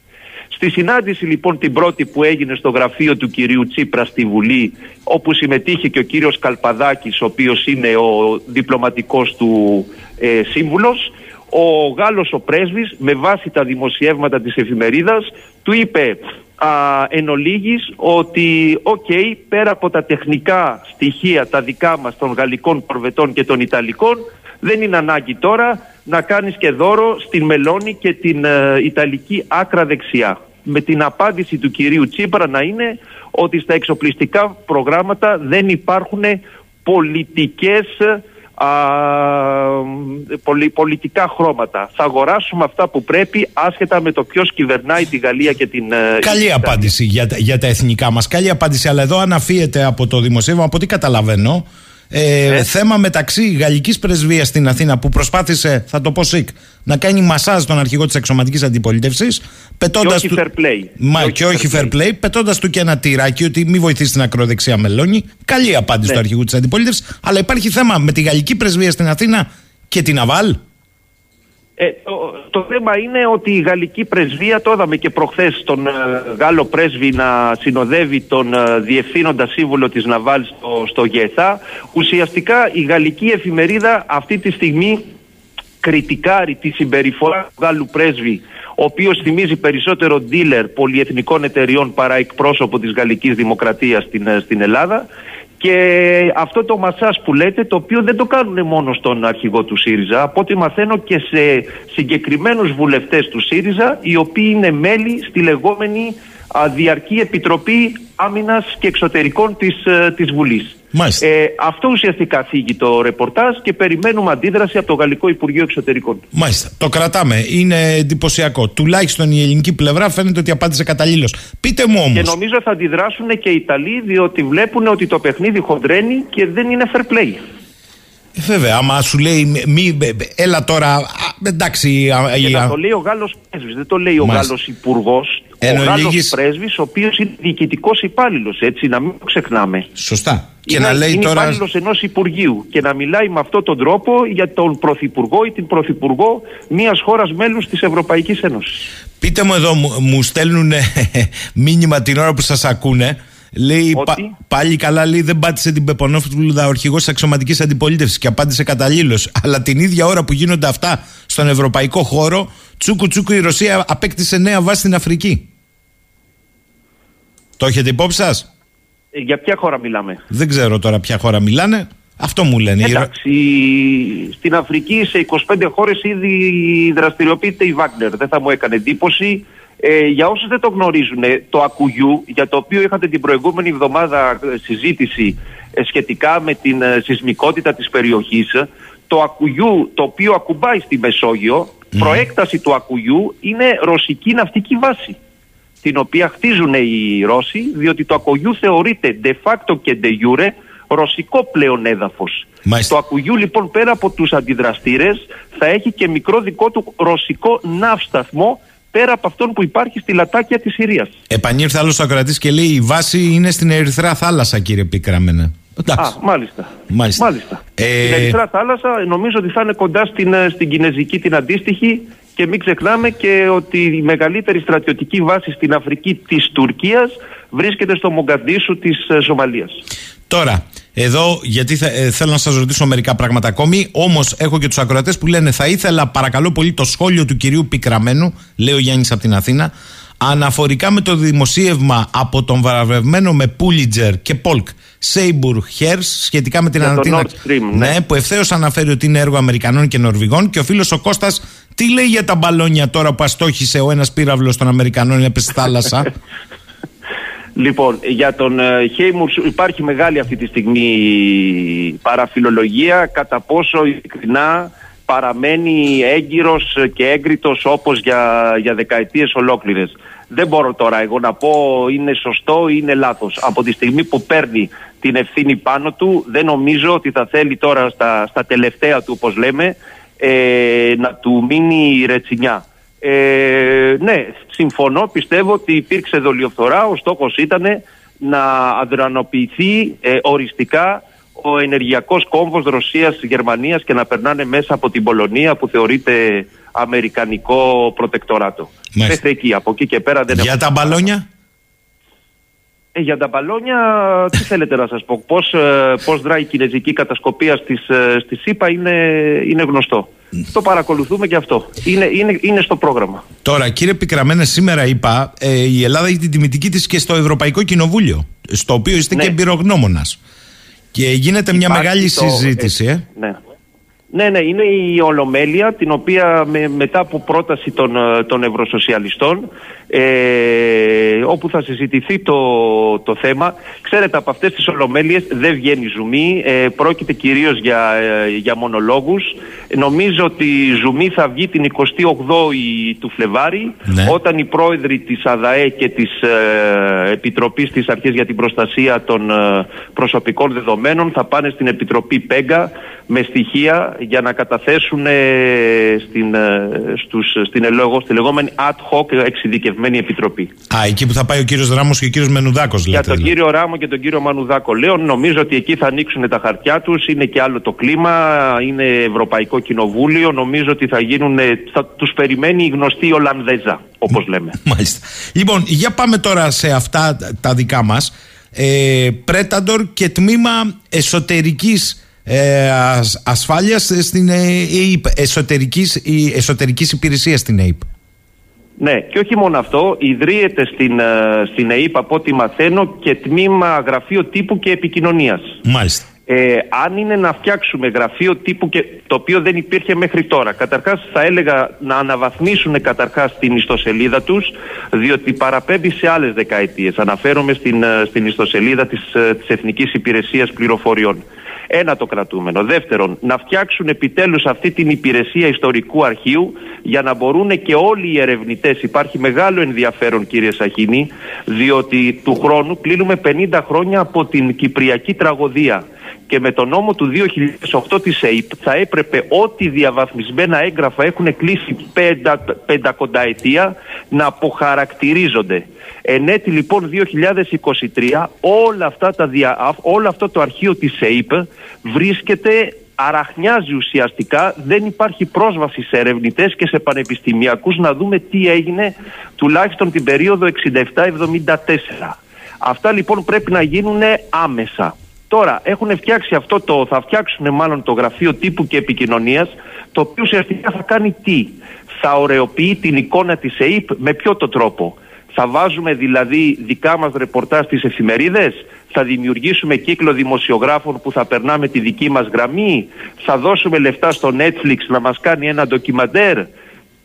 Speaker 4: Στη συνάντηση λοιπόν την πρώτη που έγινε στο γραφείο του κυρίου Τσίπρα στη Βουλή όπου συμμετείχε και ο κύριος Καλπαδάκης ο οποίος είναι ο διπλωματικός του ε, σύμβουλος ο Γάλλος ο πρέσβης με βάση τα δημοσιεύματα της εφημερίδας του είπε α, εν ολίγοις ότι οκ πέρα από τα τεχνικά στοιχεία τα δικά μας των γαλλικών κορβετών και των Ιταλικών δεν είναι ανάγκη τώρα να κάνεις και δώρο στην Μελόνι και την ε, Ιταλική άκρα δεξιά. Με την απάντηση του κυρίου Τσίπρα να είναι ότι στα εξοπλιστικά προγράμματα δεν υπάρχουν πολιτικές α, πολι- πολιτικά χρώματα. Θα αγοράσουμε αυτά που πρέπει άσχετα με το ποιος κυβερνάει τη Γαλλία και την... ε,
Speaker 2: Καλή
Speaker 4: Ιταλία.
Speaker 2: απάντηση για, τα- για τα εθνικά μας. Καλή απάντηση. Αλλά εδώ αναφύεται από το δημοσίευμα, από ό,τι καταλαβαίνω, Ε, ε; Θέμα μεταξύ γαλλικής πρεσβείας στην Αθήνα που προσπάθησε, θα το πω σικ, να κάνει μασάζ τον αρχηγό της εξωματικής αντιπολίτευσης.
Speaker 4: Πετώντας. Και όχι fair play.
Speaker 2: Μα, και, όχι fair play, πετώντας του και ένα τυράκι ότι μη βοηθήσει την ακροδεξιά μελώνη. Καλή απάντηση ναι. του αρχηγού της αντιπολίτευσης. Αλλά υπάρχει θέμα με τη γαλλική πρεσβεία στην Αθήνα και την Αβάλ.
Speaker 4: Ε, το, θέμα είναι ότι η γαλλική πρεσβεία, το είδαμε και προχθές τον ε, Γάλλο πρέσβη να συνοδεύει τον ε, διευθύνοντα σύμβουλο της Ναβάλ στο, στο ΓΕΘΑ. Ουσιαστικά η γαλλική εφημερίδα αυτή τη στιγμή κριτικάρει τη συμπεριφορά του Γάλλου πρέσβη ο οποίος θυμίζει περισσότερο dealer πολυεθνικών εταιριών παρά εκπρόσωπο της γαλλικής δημοκρατίας στην, ε, στην Ελλάδα και αυτό το μασάς που λέτε, το οποίο δεν το κάνουν μόνο στον αρχηγό του ΣΥΡΙΖΑ, από ό,τι μαθαίνω και σε συγκεκριμένους βουλευτές του ΣΥΡΙΖΑ, οι οποίοι είναι μέλη στη λεγόμενη Διαρκή Επιτροπή Άμυνας και Εξωτερικών της, ε, της Βουλής. Ε, αυτό ουσιαστικά φύγει το ρεπορτάζ και περιμένουμε αντίδραση από το Γαλλικό Υπουργείο Εξωτερικών.
Speaker 2: Μάλιστα. Το κρατάμε. Είναι εντυπωσιακό. Τουλάχιστον η ελληνική πλευρά φαίνεται ότι απάντησε καταλήλως. Πείτε μου όμως.
Speaker 4: Και νομίζω θα αντιδράσουν και οι Ιταλοί, διότι βλέπουν ότι το παιχνίδι χοντρένει και δεν είναι fair play.
Speaker 2: Ε, βέβαια, άμα σου λέει μη, έλα τώρα, εντάξει.
Speaker 4: Και το λέει ο Γάλλος πρέσβης, δεν το λέει ο Γάλλος υπουργός. Ο Γάλλος πρέσβης, ο οποίος είναι διοικητικός υπάλληλος, έτσι, να μην το ξεχνάμε.
Speaker 2: Σωστά.
Speaker 4: Και είναι, να λέει είναι τώρα... υπάλληλος ενός Υπουργείου και να μιλάει με αυτόν τον τρόπο για τον Πρωθυπουργό ή την Πρωθυπουργό μιας χώρας μέλους της Ευρωπαϊκής Ένωσης.
Speaker 2: Πείτε μου εδώ, μου, μου στέλνουν μήνυμα την ώρα που σας ακούνε Λέει πάλι καλά, λέει δεν πάτησε την Πεπονόφλουδα ο αρχηγός της αξιωματικής αντιπολίτευσης και απάντησε καταλήλως. Αλλά την ίδια ώρα που γίνονται αυτά στον ευρωπαϊκό χώρο, τσούκου τσούκου η Ρωσία απέκτησε νέα βάση στην Αφρική. Το έχετε υπόψη σας;
Speaker 4: Ε, για ποια χώρα μιλάμε;
Speaker 2: Δεν ξέρω τώρα ποια χώρα μιλάνε. Αυτό μου λένε.
Speaker 4: Εντάξει, στην Αφρική σε 25 χώρες ήδη δραστηριοποιείται η Βάγνερ. Δεν θα μου έκανε εντύπωση. Ε, για όσους δεν το γνωρίζουν, το ακουγιού, για το οποίο είχατε την προηγούμενη εβδομάδα ε, συζήτηση ε, σχετικά με την ε, σεισμικότητα της περιοχής, το ακουγιού το οποίο ακουμπάει στη Μεσόγειο, προέκταση του ακουγιού είναι ρωσική ναυτική βάση την οποία χτίζουν οι Ρώσοι, διότι το ακουγιού θεωρείται de facto και de jure ρωσικό πλέον έδαφος. Το ακουγιού λοιπόν πέρα από τους αντιδραστήρες θα έχει και μικρό δικό του ρωσικό ναύσταθμο πέρα από αυτόν που υπάρχει στη λατάκια της Συρίας.
Speaker 2: Επανήρθε άλλος ακροατής και λέει η βάση είναι στην Ερυθρά θάλασσα κύριε Πίκραμενε.
Speaker 4: Α, μάλιστα. Μάλιστα. μάλιστα. Ε... Στην Ερυθρά θάλασσα νομίζω ότι θα είναι κοντά στην, ε, στην Κινέζικη την αντίστοιχη και μην ξεχνάμε και ότι η μεγαλύτερη στρατιωτική βάση στην Αφρική της Τουρκίας βρίσκεται στο Μογκαντήσου της ε, Σομαλίας.
Speaker 2: Τώρα, εδώ, γιατί ε, θέλω να σας ρωτήσω μερικά πράγματα ακόμη, όμως έχω και τους ακροατές που λένε θα ήθελα παρακαλώ πολύ το σχόλιο του κυρίου Πικραμένου, λέει ο Γιάννης από την Αθήνα, αναφορικά με το δημοσίευμα από τον βραβευμένο με Πούλιτζερ και Πολκ Σέιμπουρ Χέρ σχετικά με την ανατείναξη.
Speaker 4: Ναι.
Speaker 2: ναι, που ευθέως αναφέρει ότι είναι έργο Αμερικανών και Νορβηγών και ο φίλος ο Κώστας τι λέει για τα μπαλόνια τώρα που αστόχησε ο ένας πύραυλος των Αμερικανών έπεσε στη θάλασσα;
Speaker 4: Λοιπόν, για τον ε, Χέιμουρς υπάρχει μεγάλη αυτή τη στιγμή παραφιλολογία κατά πόσο ειλικρινά παραμένει έγκυρος και έγκριτος όπως για, για δεκαετίες ολόκληρες. Δεν μπορώ τώρα εγώ να πω είναι σωστό ή είναι λάθος. Από τη στιγμή που παίρνει την ευθύνη πάνω του δεν νομίζω ότι θα θέλει τώρα στα, στα τελευταία του όπως λέμε ε, να του μείνει η ρετσινιά. Ε, ναι, συμφωνώ, πιστεύω ότι υπήρξε δολιοφθορά, ο στόχος ήταν να αδρανοποιηθεί ε, οριστικά ο ενεργειακός κόμβος Ρωσίας-Γερμανίας και να περνάνε μέσα από την Πολωνία που θεωρείται αμερικανικό προτεκτοράτο. Μέχρι εκεί, από εκεί και πέρα δεν
Speaker 2: Για τα μπαλόνια;
Speaker 4: Ε, για τα μπαλόνια, τι θέλετε να σας πω; Πώς, ε, πώς δράει η κινέζικη κατασκοπία στις, ε, στη ΣΥΠΑ είναι, είναι γνωστό. Το παρακολουθούμε και αυτό. Είναι, είναι, είναι στο πρόγραμμα.
Speaker 2: Τώρα, κύριε Πικραμένε, σήμερα είπα, ε, η Ελλάδα έχει την τιμητική της και στο Ευρωπαϊκό Κοινοβούλιο, στο οποίο είστε ναι. και εμπειρογνώμονας. Και γίνεται μια μεγάλη συζήτηση. Ε,
Speaker 4: ναι. Ναι, ναι, είναι η Ολομέλεια την οποία μετά από πρόταση των, ε, των Ευρωσοσιαλιστών ε, όπου θα συζητηθεί το, το θέμα. Ξέρετε από αυτές τις Ολομέλειες δεν βγαίνει ζουμί, ε, πρόκειται κυρίως για, ε, για μονολόγους. Νομίζω ότι η ζουμί θα βγει την 28η του Φλεβάρη ναι. όταν οι πρόεδροι της ΑΔΑΕ και της ε, Επιτροπής της Αρχής για την Προστασία των Προσωπικών Δεδομένων θα πάνε στην Επιτροπή ΠΕΓΑ με στοιχεία για να καταθέσουν ε, στην, ε, στους, στην ελόγω, στη λεγόμενη ad hoc εξειδικευμένη επιτροπή.
Speaker 2: Α, εκεί που θα πάει ο κύριος Ράμος και ο κύριος Μενουδάκος
Speaker 4: λέτε. Για τον κύριο Ράμο και τον κύριο Μανουδάκο λέω, νομίζω ότι εκεί θα ανοίξουν τα χαρτιά τους, είναι και άλλο το κλίμα, είναι Ευρωπαϊκό Κοινοβούλιο, νομίζω ότι θα γίνουν, θα τους περιμένει η γνωστή Ολλανδέζα, όπως λέμε.
Speaker 2: Μάλιστα. Λοιπόν, για πάμε τώρα σε αυτά τα δικά μας. Ε, Πρέταντορ και τμήμα εσωτερικής ε, ασφάλειας στην ΕΕΠ, εσωτερικής, εσωτερικής υπηρεσίας στην ΕΕΠ.
Speaker 4: Ναι, και όχι μόνο αυτό, ιδρύεται στην, ε, στην ΕΕΠ από ό,τι μαθαίνω και τμήμα γραφείο τύπου και επικοινωνίας.
Speaker 2: Μάλιστα.
Speaker 4: Ε, αν είναι να φτιάξουμε γραφείο τύπου και, το οποίο δεν υπήρχε μέχρι τώρα. Καταρχάς θα έλεγα να αναβαθμίσουν καταρχάς την ιστοσελίδα τους διότι παραπέμπει σε άλλες δεκαετίες. Αναφέρομαι στην, ε, στην ιστοσελίδα της, της Εθνικής Υπηρεσίας Πληροφοριών. Ένα το κρατούμενο. Δεύτερον, να φτιάξουν επιτέλους αυτή την υπηρεσία ιστορικού αρχείου για να μπορούν και όλοι οι ερευνητές. Υπάρχει μεγάλο ενδιαφέρον κύριε Σαχίνη, διότι του χρόνου κλείνουμε 50 χρόνια από την Κυπριακή τραγωδία και με τον νόμο του 2008 της ΕΙΠ θα έπρεπε ό,τι διαβαθμισμένα έγγραφα έχουν κλείσει πέντα, πεντακονταετία να αποχαρακτηρίζονται. Εν έτη λοιπόν 2023 όλα αυτά τα δια, όλο αυτό το αρχείο της ΕΙΠ βρίσκεται αραχνιάζει ουσιαστικά, δεν υπάρχει πρόσβαση σε ερευνητές και σε πανεπιστημιακούς να δούμε τι έγινε τουλάχιστον την περίοδο 67-74. Αυτά λοιπόν πρέπει να γίνουν άμεσα. Τώρα έχουν φτιάξει αυτό το, θα φτιάξουν μάλλον το γραφείο τύπου και επικοινωνίας το οποίο ουσιαστικά θα κάνει τι; Θα ωρεοποιεί την εικόνα της ΕΕΠ με ποιο το τρόπο; Θα βάζουμε δηλαδή δικά μας ρεπορτάζ στις εφημερίδες, θα δημιουργήσουμε κύκλο δημοσιογράφων που θα περνάμε τη δική μας γραμμή, θα δώσουμε λεφτά στο Netflix να μας κάνει ένα ντοκιμαντέρ;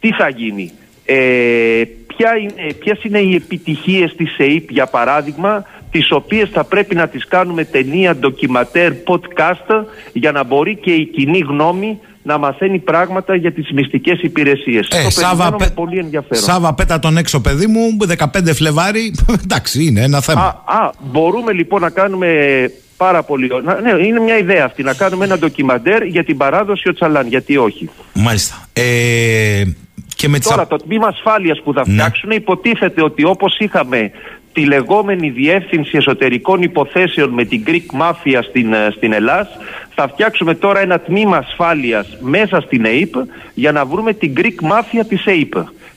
Speaker 4: Τι θα γίνει; Ε, ποια είναι, ποιες είναι οι επιτυχίες της ΕΕΠ για παράδειγμα τις οποίες θα πρέπει να τις κάνουμε ταινία, ντοκιματέρ, podcast για να μπορεί και η κοινή γνώμη να μαθαίνει πράγματα για τις μυστικές υπηρεσίες.
Speaker 2: Ε, το Σάβα, πε...
Speaker 4: πολύ ενδιαφέρον.
Speaker 2: Σάβα πέτα τον έξω παιδί μου, 15 Φλεβάρι, εντάξει είναι ένα θέμα.
Speaker 4: Α, α, μπορούμε λοιπόν να κάνουμε πάρα πολύ... Ναι, είναι μια ιδέα αυτή, να κάνουμε ένα ντοκιμαντέρ για την παράδοση ο Τσαλάν, γιατί όχι.
Speaker 2: Μάλιστα. Ε, και με
Speaker 4: Τώρα το τμήμα ασφάλειας που θα ναι. φτιάξουν υποτίθεται ότι όπως είχαμε τη λεγόμενη Διεύθυνση Εσωτερικών Υποθέσεων με την Greek Mafia στην, ε, στην Ελλάδα, θα φτιάξουμε τώρα ένα τμήμα ασφάλειας μέσα στην ΑΕΠ για να βρούμε την Greek Mafia της ΑΕΠ.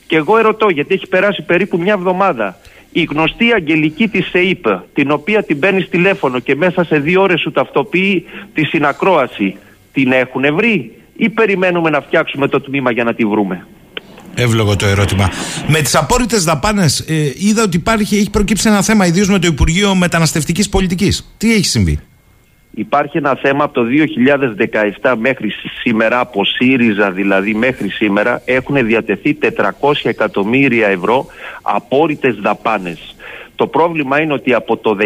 Speaker 4: Και εγώ ερωτώ, γιατί έχει περάσει περίπου μια εβδομάδα, η γνωστή αγγελική της ΑΕΠ, την οποία την παίρνεις τηλέφωνο και μέσα σε δύο ώρες σου ταυτοποιεί τη συνακρόαση, την έχουν βρει ή περιμένουμε να φτιάξουμε το τμήμα για να τη βρούμε;
Speaker 2: Εύλογο το ερώτημα. Με τις απόρριτες δαπάνες, ε, είδα ότι υπάρχει, έχει προκύψει ένα θέμα, ιδίως με το Υπουργείο Μεταναστευτικής Πολιτικής. Τι έχει συμβεί;
Speaker 4: Υπάρχει ένα θέμα από το 2017 μέχρι σήμερα, από ΣΥΡΙΖΑ δηλαδή μέχρι σήμερα, έχουν διατεθεί 400 εκατομμύρια ευρώ απόρριτες δαπάνες. Το πρόβλημα είναι ότι από το 19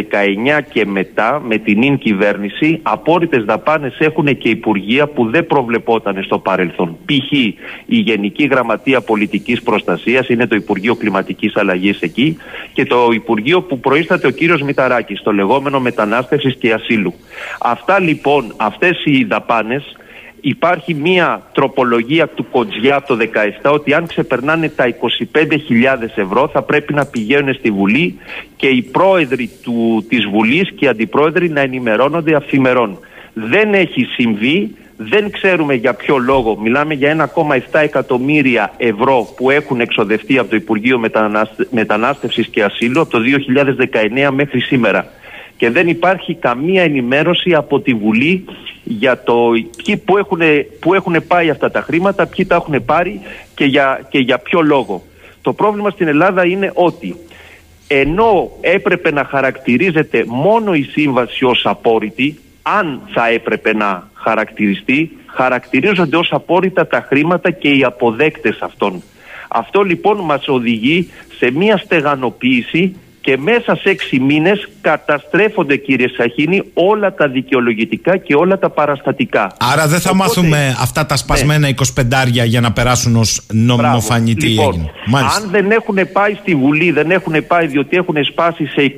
Speaker 4: και μετά με την ίν κυβέρνηση απόρριτες δαπάνες έχουν και υπουργεία που δεν προβλεπόταν στο παρελθόν. Π.χ. η Γενική Γραμματεία Πολιτικής Προστασίας είναι το Υπουργείο Κλιματικής Αλλαγής εκεί και το Υπουργείο που προείσταται ο κύριος Μηταράκης, το λεγόμενο Μετανάστευσης και Ασύλου. Αυτά λοιπόν, αυτές οι δαπάνες υπάρχει μία τροπολογία του Κοτζιά από το 17 ότι αν ξεπερνάνε τα 25.000 ευρώ θα πρέπει να πηγαίνουν στη Βουλή και οι πρόεδροι του, της Βουλής και οι αντιπρόεδροι να ενημερώνονται αυθημερών. Δεν έχει συμβεί, δεν ξέρουμε για ποιο λόγο. Μιλάμε για 1,7 εκατομμύρια ευρώ που έχουν εξοδευτεί από το Υπουργείο Μετανάστευσης και Ασύλου από το 2019 μέχρι σήμερα και δεν υπάρχει καμία ενημέρωση από τη Βουλή για το ποιοι που έχουν, που έχουν πάει αυτά τα χρήματα, ποιοι τα έχουν πάρει και για, και για ποιο λόγο. Το πρόβλημα στην Ελλάδα είναι ότι ενώ έπρεπε να χαρακτηρίζεται μόνο η σύμβαση ως απόρριτη, αν θα έπρεπε να χαρακτηριστεί, χαρακτηρίζονται ως απόρριτα τα χρήματα και οι αποδέκτες αυτών. Αυτό λοιπόν μας οδηγεί σε μια στεγανοποίηση και μέσα σε έξι μήνες καταστρέφονται κύριε Σαχίνη όλα τα δικαιολογητικά και όλα τα παραστατικά.
Speaker 2: Άρα δεν θα μάθουμε αυτά τα σπασμένα ναι. 25 για να περάσουν ως νομιμοφανητή
Speaker 4: λοιπόν, Αν δεν έχουν πάει στη Βουλή, δεν έχουν πάει διότι έχουν σπάσει σε 24.999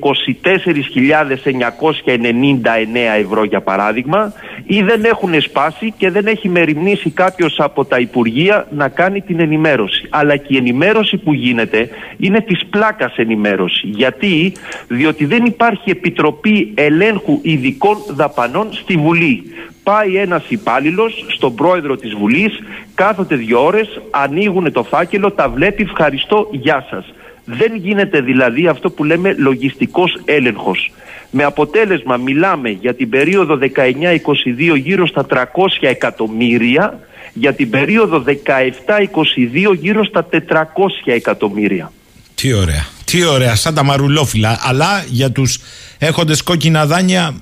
Speaker 4: ευρώ για παράδειγμα ή δεν έχουν σπάσει και δεν έχει μεριμνήσει κάποιος από τα Υπουργεία να κάνει την ενημέρωση. Αλλά και η ενημέρωση που γίνεται είναι της πλάκας ενημέρωση. Γιατί, διότι δεν υπάρχει επιτροπή ελέγχου ειδικών δαπανών στη Βουλή. Πάει ένας υπάλληλος στον πρόεδρο της Βουλής, κάθονται δύο ώρες, ανοίγουν το φάκελο, τα βλέπει, ευχαριστώ, γεια σας. Δεν γίνεται δηλαδή αυτό που λέμε λογιστικός έλεγχος. Με αποτέλεσμα μιλάμε για την περίοδο 19-22 γύρω στα 300 εκατομμύρια, για την περίοδο 17-22 γύρω στα 400 εκατομμύρια.
Speaker 2: Τι ωραία. Τι ωραία, σαν τα μαρουλόφυλλα. Αλλά για τους έχοντες κόκκινα δάνεια,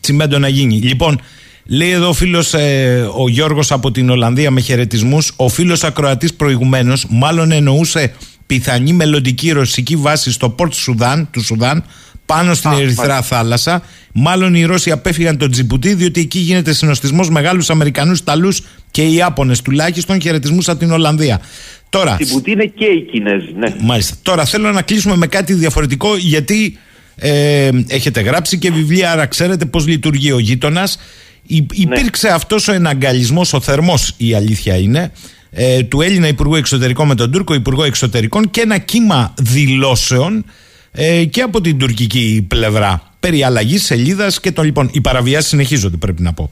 Speaker 2: τσιμέντο να γίνει. Λοιπόν, λέει εδώ ο φίλος ε, ο Γιώργος από την Ολλανδία με χαιρετισμούς. Ο φίλος ακροατής προηγουμένως, μάλλον εννοούσε πιθανή μελλοντική ρωσική βάση στο Πορτ Σουδάν, του Σουδάν, πάνω στην Ερυθρά θάλασσα. Μάλλον οι Ρώσοι απέφυγαν τον Τζιμπουτί, διότι εκεί γίνεται συνοστισμός μεγάλους Αμερικανούς, Ιταλούς και Ιάπωνες τουλάχιστον. Χαιρετισμούς από την Ολλανδία. Τώρα,
Speaker 4: Τζιμπουτί είναι και οι Κινέζοι, ναι.
Speaker 2: Μάλιστα. Τώρα θέλω να κλείσουμε με κάτι διαφορετικό, γιατί ε, έχετε γράψει και βιβλία, άρα ξέρετε πώς λειτουργεί ο γείτονας. Ναι. Υπήρξε ναι. αυτός ο εναγκαλισμός, ο θερμός, η αλήθεια είναι, ε, του Έλληνα Υπουργού Εξωτερικών με τον Τούρκο Υπουργό Εξωτερικών και ένα κύμα δηλώσεων ε, και από την τουρκική πλευρά περί αλλαγής σελίδας και το λοιπόν. Οι παραβιάσεις συνεχίζονται, πρέπει να πω.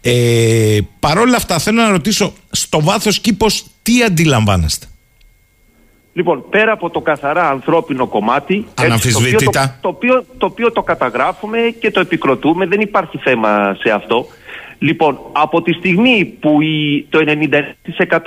Speaker 2: Ε, Παρ' όλα αυτά, θέλω να ρωτήσω στο βάθος κήπο τι αντιλαμβάνεστε;
Speaker 4: Λοιπόν, πέρα από το καθαρά ανθρώπινο κομμάτι,
Speaker 2: έτσι, το, οποίο
Speaker 4: το, το, οποίο, το οποίο το καταγράφουμε και το επικροτούμε, δεν υπάρχει θέμα σε αυτό. Λοιπόν, από τη στιγμή που η, το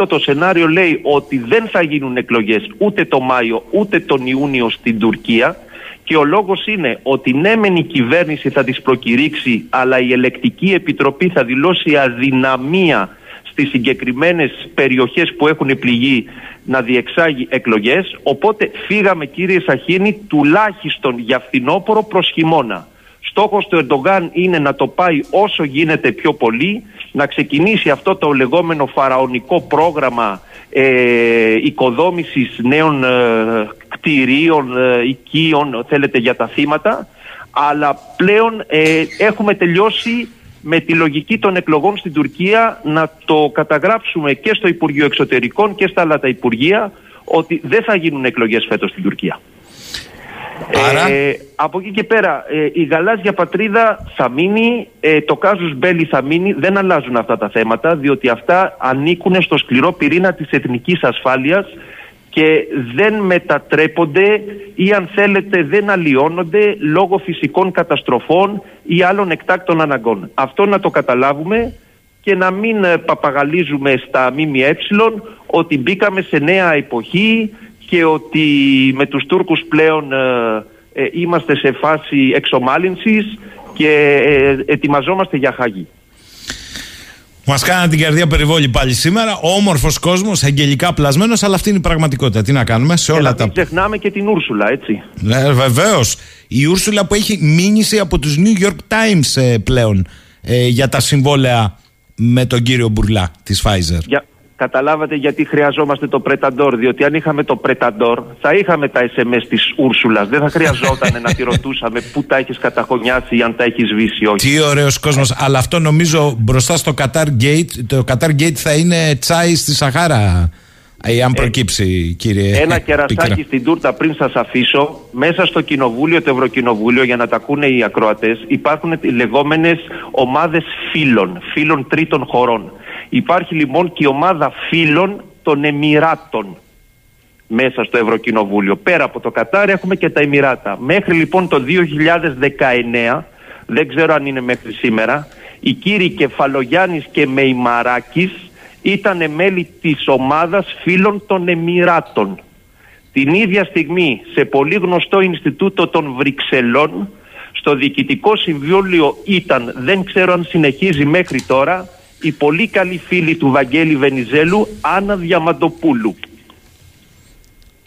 Speaker 4: 90% το σενάριο λέει ότι δεν θα γίνουν εκλογές ούτε το Μάιο ούτε τον Ιούνιο στην Τουρκία και ο λόγος είναι ότι ναι μεν η κυβέρνηση θα τις προκηρύξει αλλά η ελεκτική επιτροπή θα δηλώσει αδυναμία στις συγκεκριμένες περιοχές που έχουν πληγεί να διεξάγει εκλογές οπότε φύγαμε κύριε Σαχίνη τουλάχιστον για φθινόπωρο προς χειμώνα. Στόχος του Ερντογάν είναι να το πάει όσο γίνεται πιο πολύ, να ξεκινήσει αυτό το λεγόμενο φαραωνικό πρόγραμμα ε, οικοδόμησης νέων ε, κτηρίων, ε, οικείων, θέλετε, για τα θύματα, αλλά πλέον ε, έχουμε τελειώσει με τη λογική των εκλογών στην Τουρκία να το καταγράψουμε και στο Υπουργείο Εξωτερικών και στα άλλα τα Υπουργεία ότι δεν θα γίνουν εκλογές φέτος στην Τουρκία. Ε, από εκεί και πέρα, ε, η γαλάζια πατρίδα θα μείνει, ε, το κάζους μπέλι θα μείνει, δεν αλλάζουν αυτά τα θέματα, διότι αυτά ανήκουν στο σκληρό πυρήνα της εθνικής ασφάλειας και δεν μετατρέπονται ή αν θέλετε δεν αλλοιώνονται λόγω φυσικών καταστροφών ή άλλων εκτάκτων αναγκών. Αυτό να το καταλάβουμε και να μην παπαγαλίζουμε στα ΜΜΕ ότι μπήκαμε σε νέα εποχή και ότι με τους Τούρκους πλέον ε, ε, είμαστε σε φάση εξομάλυνσης και ε, ετοιμαζόμαστε για Χάγη.
Speaker 2: Μας κάνανε την καρδιά περιβόλη πάλι σήμερα. Όμορφος κόσμος, αγγελικά πλασμένος, αλλά αυτή είναι η πραγματικότητα. Τι να κάνουμε σε όλα τα.
Speaker 4: Μην ξεχνάμε και την Ούρσουλα, έτσι.
Speaker 2: Ναι, βεβαίως. Η Ούρσουλα που έχει μήνυση από τους New York Times πλέον για τα συμβόλαια με τον κύριο Μπουρλά της Pfizer.
Speaker 4: Για, Καταλάβατε γιατί χρειαζόμαστε το Πρεταντόρ. Διότι αν είχαμε το Πρεταντόρ, θα είχαμε τα SMS της Ούρσουλας. Δεν θα χρειαζόταν να τη ρωτούσαμε πού τα έχεις καταχωνιάσει ή αν τα έχεις σβήσει όχι.
Speaker 2: Τι ωραίος κόσμος. Αλλά αυτό νομίζω μπροστά στο Qatar Gate, το Qatar Gate θα είναι τσάι στη Σαχάρα. Ε, αν προκύψει, κύριε.
Speaker 4: Ένα κερασάκι στην τούρτα πριν σας αφήσω. Μέσα στο κοινοβούλιο, το Ευρωκοινοβούλιο, για να τα ακούνε οι ακροατές, υπάρχουν λεγόμενες ομάδες φίλων, φίλων τρίτων χωρών. Υπάρχει λοιπόν και η ομάδα φίλων των Εμμυράτων μέσα στο Ευρωκοινοβούλιο. Πέρα από το Κατάρ έχουμε και τα Εμμυράτα. Μέχρι λοιπόν το 2019, δεν ξέρω αν είναι μέχρι σήμερα, οι κύριοι Κεφαλογιάννης και Μεϊμαράκης ήταν μέλη της ομάδας φίλων των Εμμυράτων. Την ίδια στιγμή σε πολύ γνωστό Ινστιτούτο των Βρυξελών στο Διοικητικό Συμβούλιο ήταν, δεν ξέρω αν συνεχίζει μέχρι τώρα, η πολύ καλή φίλη του Βαγγέλη Βενιζέλου, Άννα Διαμαντοπούλου.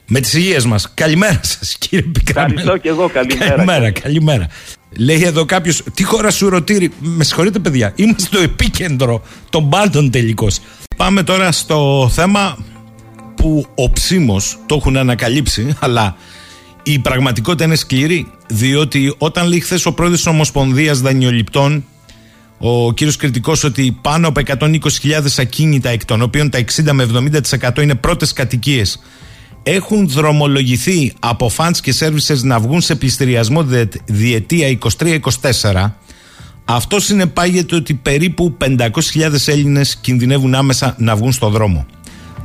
Speaker 2: Με τις υγείες μας. Καλημέρα σας κύριε Πικραμένο.
Speaker 4: Ευχαριστώ και εγώ. Καλημέρα.
Speaker 2: Καλημέρα, καλημέρα. Λέει εδώ κάποιος, τι χώρα σου ρωτήρει. Με συγχωρείτε, παιδιά. Είμαστε στο επίκεντρο των πάντων τελικώς. Πάμε τώρα στο θέμα που ο ψήμος το έχουν ανακαλύψει, αλλά η πραγματικότητα είναι σκληρή. Διότι όταν λέει χθες ο πρόεδρος της Ομοσπονδίας Δανειοληπτών, ο κύριος Κριτικός, ότι πάνω από 120.000 ακίνητα, εκ των οποίων τα 60 με 70% είναι πρώτες κατοικίες, έχουν δρομολογηθεί από funds και services να βγουν σε πληστηριασμό διετία 23-24, αυτό συνεπάγεται ότι περίπου 500.000 Έλληνες κινδυνεύουν άμεσα να βγουν στο δρόμο.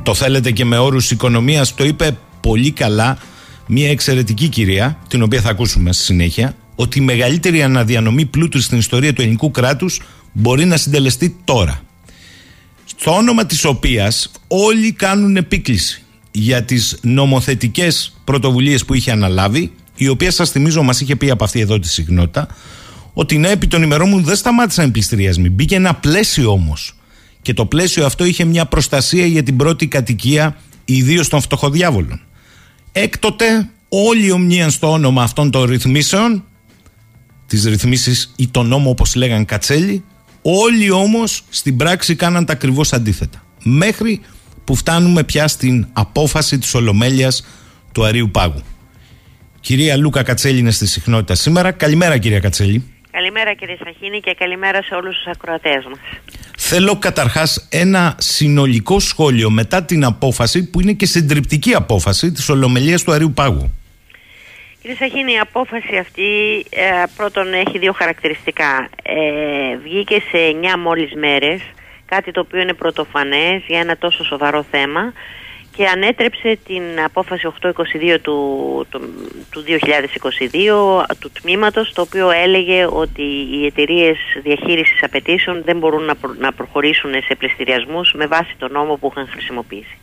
Speaker 2: Το θέλετε και με όρους οικονομίας, το είπε πολύ καλά μια εξαιρετική κυρία, την οποία θα ακούσουμε στη συνέχεια, ότι η μεγαλύτερη αναδιανομή πλούτου στην ιστορία του ελληνικού κράτους μπορεί να συντελεστεί τώρα. Στο όνομα της οποίας όλοι κάνουν επίκληση για τις νομοθετικές πρωτοβουλίες που είχε αναλάβει, η οποία σας θυμίζω μας είχε πει από αυτή εδώ τη συχνότητα, ότι ναι, επί των ημερών μου δεν σταμάτησαν οι πληστηριασμοί. Μπήκε ένα πλαίσιο όμως. Και το πλαίσιο αυτό είχε μια προστασία για την πρώτη κατοικία, ιδίως των φτωχοδιάβολων. Έκτοτε όλοι ομνίαν στο όνομα αυτών των ρυθμίσεων, τις ρυθμίσεις ή τον νόμο όπως λέγαν Κατσέλη, όλοι όμως στην πράξη κάναν τα ακριβώς αντίθετα. Μέχρι που φτάνουμε πια στην απόφαση της Ολομέλειας του Αρίου Πάγου. Κυρία Λούκα Κατσέλη είναι στη συχνότητα σήμερα. Καλημέρα κυρία Κατσέλη.
Speaker 5: Καλημέρα κύριε Σαχίνη και καλημέρα σε όλους τους ακροατές μας.
Speaker 2: Θέλω καταρχάς ένα συνολικό σχόλιο μετά την απόφαση που είναι και συντριπτική απόφαση της Ολομελίας του Αρίου Πάγου.
Speaker 5: Κύριε Σαχίνη, η απόφαση αυτή ε, πρώτον έχει δύο χαρακτηριστικά. Ε, βγήκε σε 9 μόλις μέρες κάτι το οποίο είναι πρωτοφανές για ένα τόσο σοβαρό θέμα και ανέτρεψε την απόφαση 822 του, του, 2022 του τμήματος το οποίο έλεγε ότι οι εταιρείες διαχείρισης απαιτήσεων δεν μπορούν να, να προχωρήσουν σε πληστηριασμούς με βάση τον νόμο που είχαν χρησιμοποιήσει.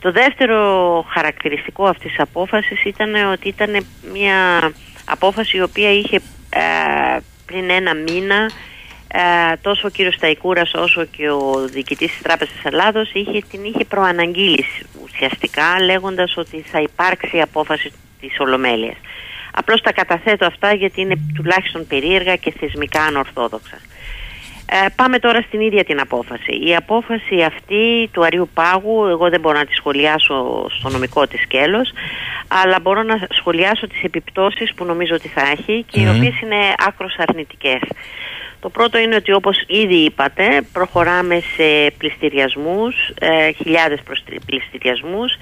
Speaker 5: Το δεύτερο χαρακτηριστικό αυτής της απόφασης ήταν ότι ήταν μια απόφαση η οποία είχε ε, πριν ένα μήνα ε, τόσο ο κύριος Σταϊκούρας όσο και ο διοικητής της Τράπεζας της Ελλάδος είχε, την είχε προαναγγείλει ουσιαστικά λέγοντας ότι θα υπάρξει απόφαση της Ολομέλειας. Απλώς τα καταθέτω αυτά γιατί είναι τουλάχιστον περίεργα και θεσμικά ανορθόδοξα. Ε, πάμε τώρα στην ίδια την απόφαση. Η απόφαση αυτή του Αρίου Πάγου, εγώ δεν μπορώ να τη σχολιάσω στο νομικό της σκέλος, αλλά μπορώ να σχολιάσω τις επιπτώσεις που νομίζω ότι θα έχει και οι οποίες είναι άκρος αρνητικές. Το πρώτο είναι ότι όπως ήδη είπατε προχωράμε σε πληστηριασμούς, ε, χιλιάδες πληστηριασμούς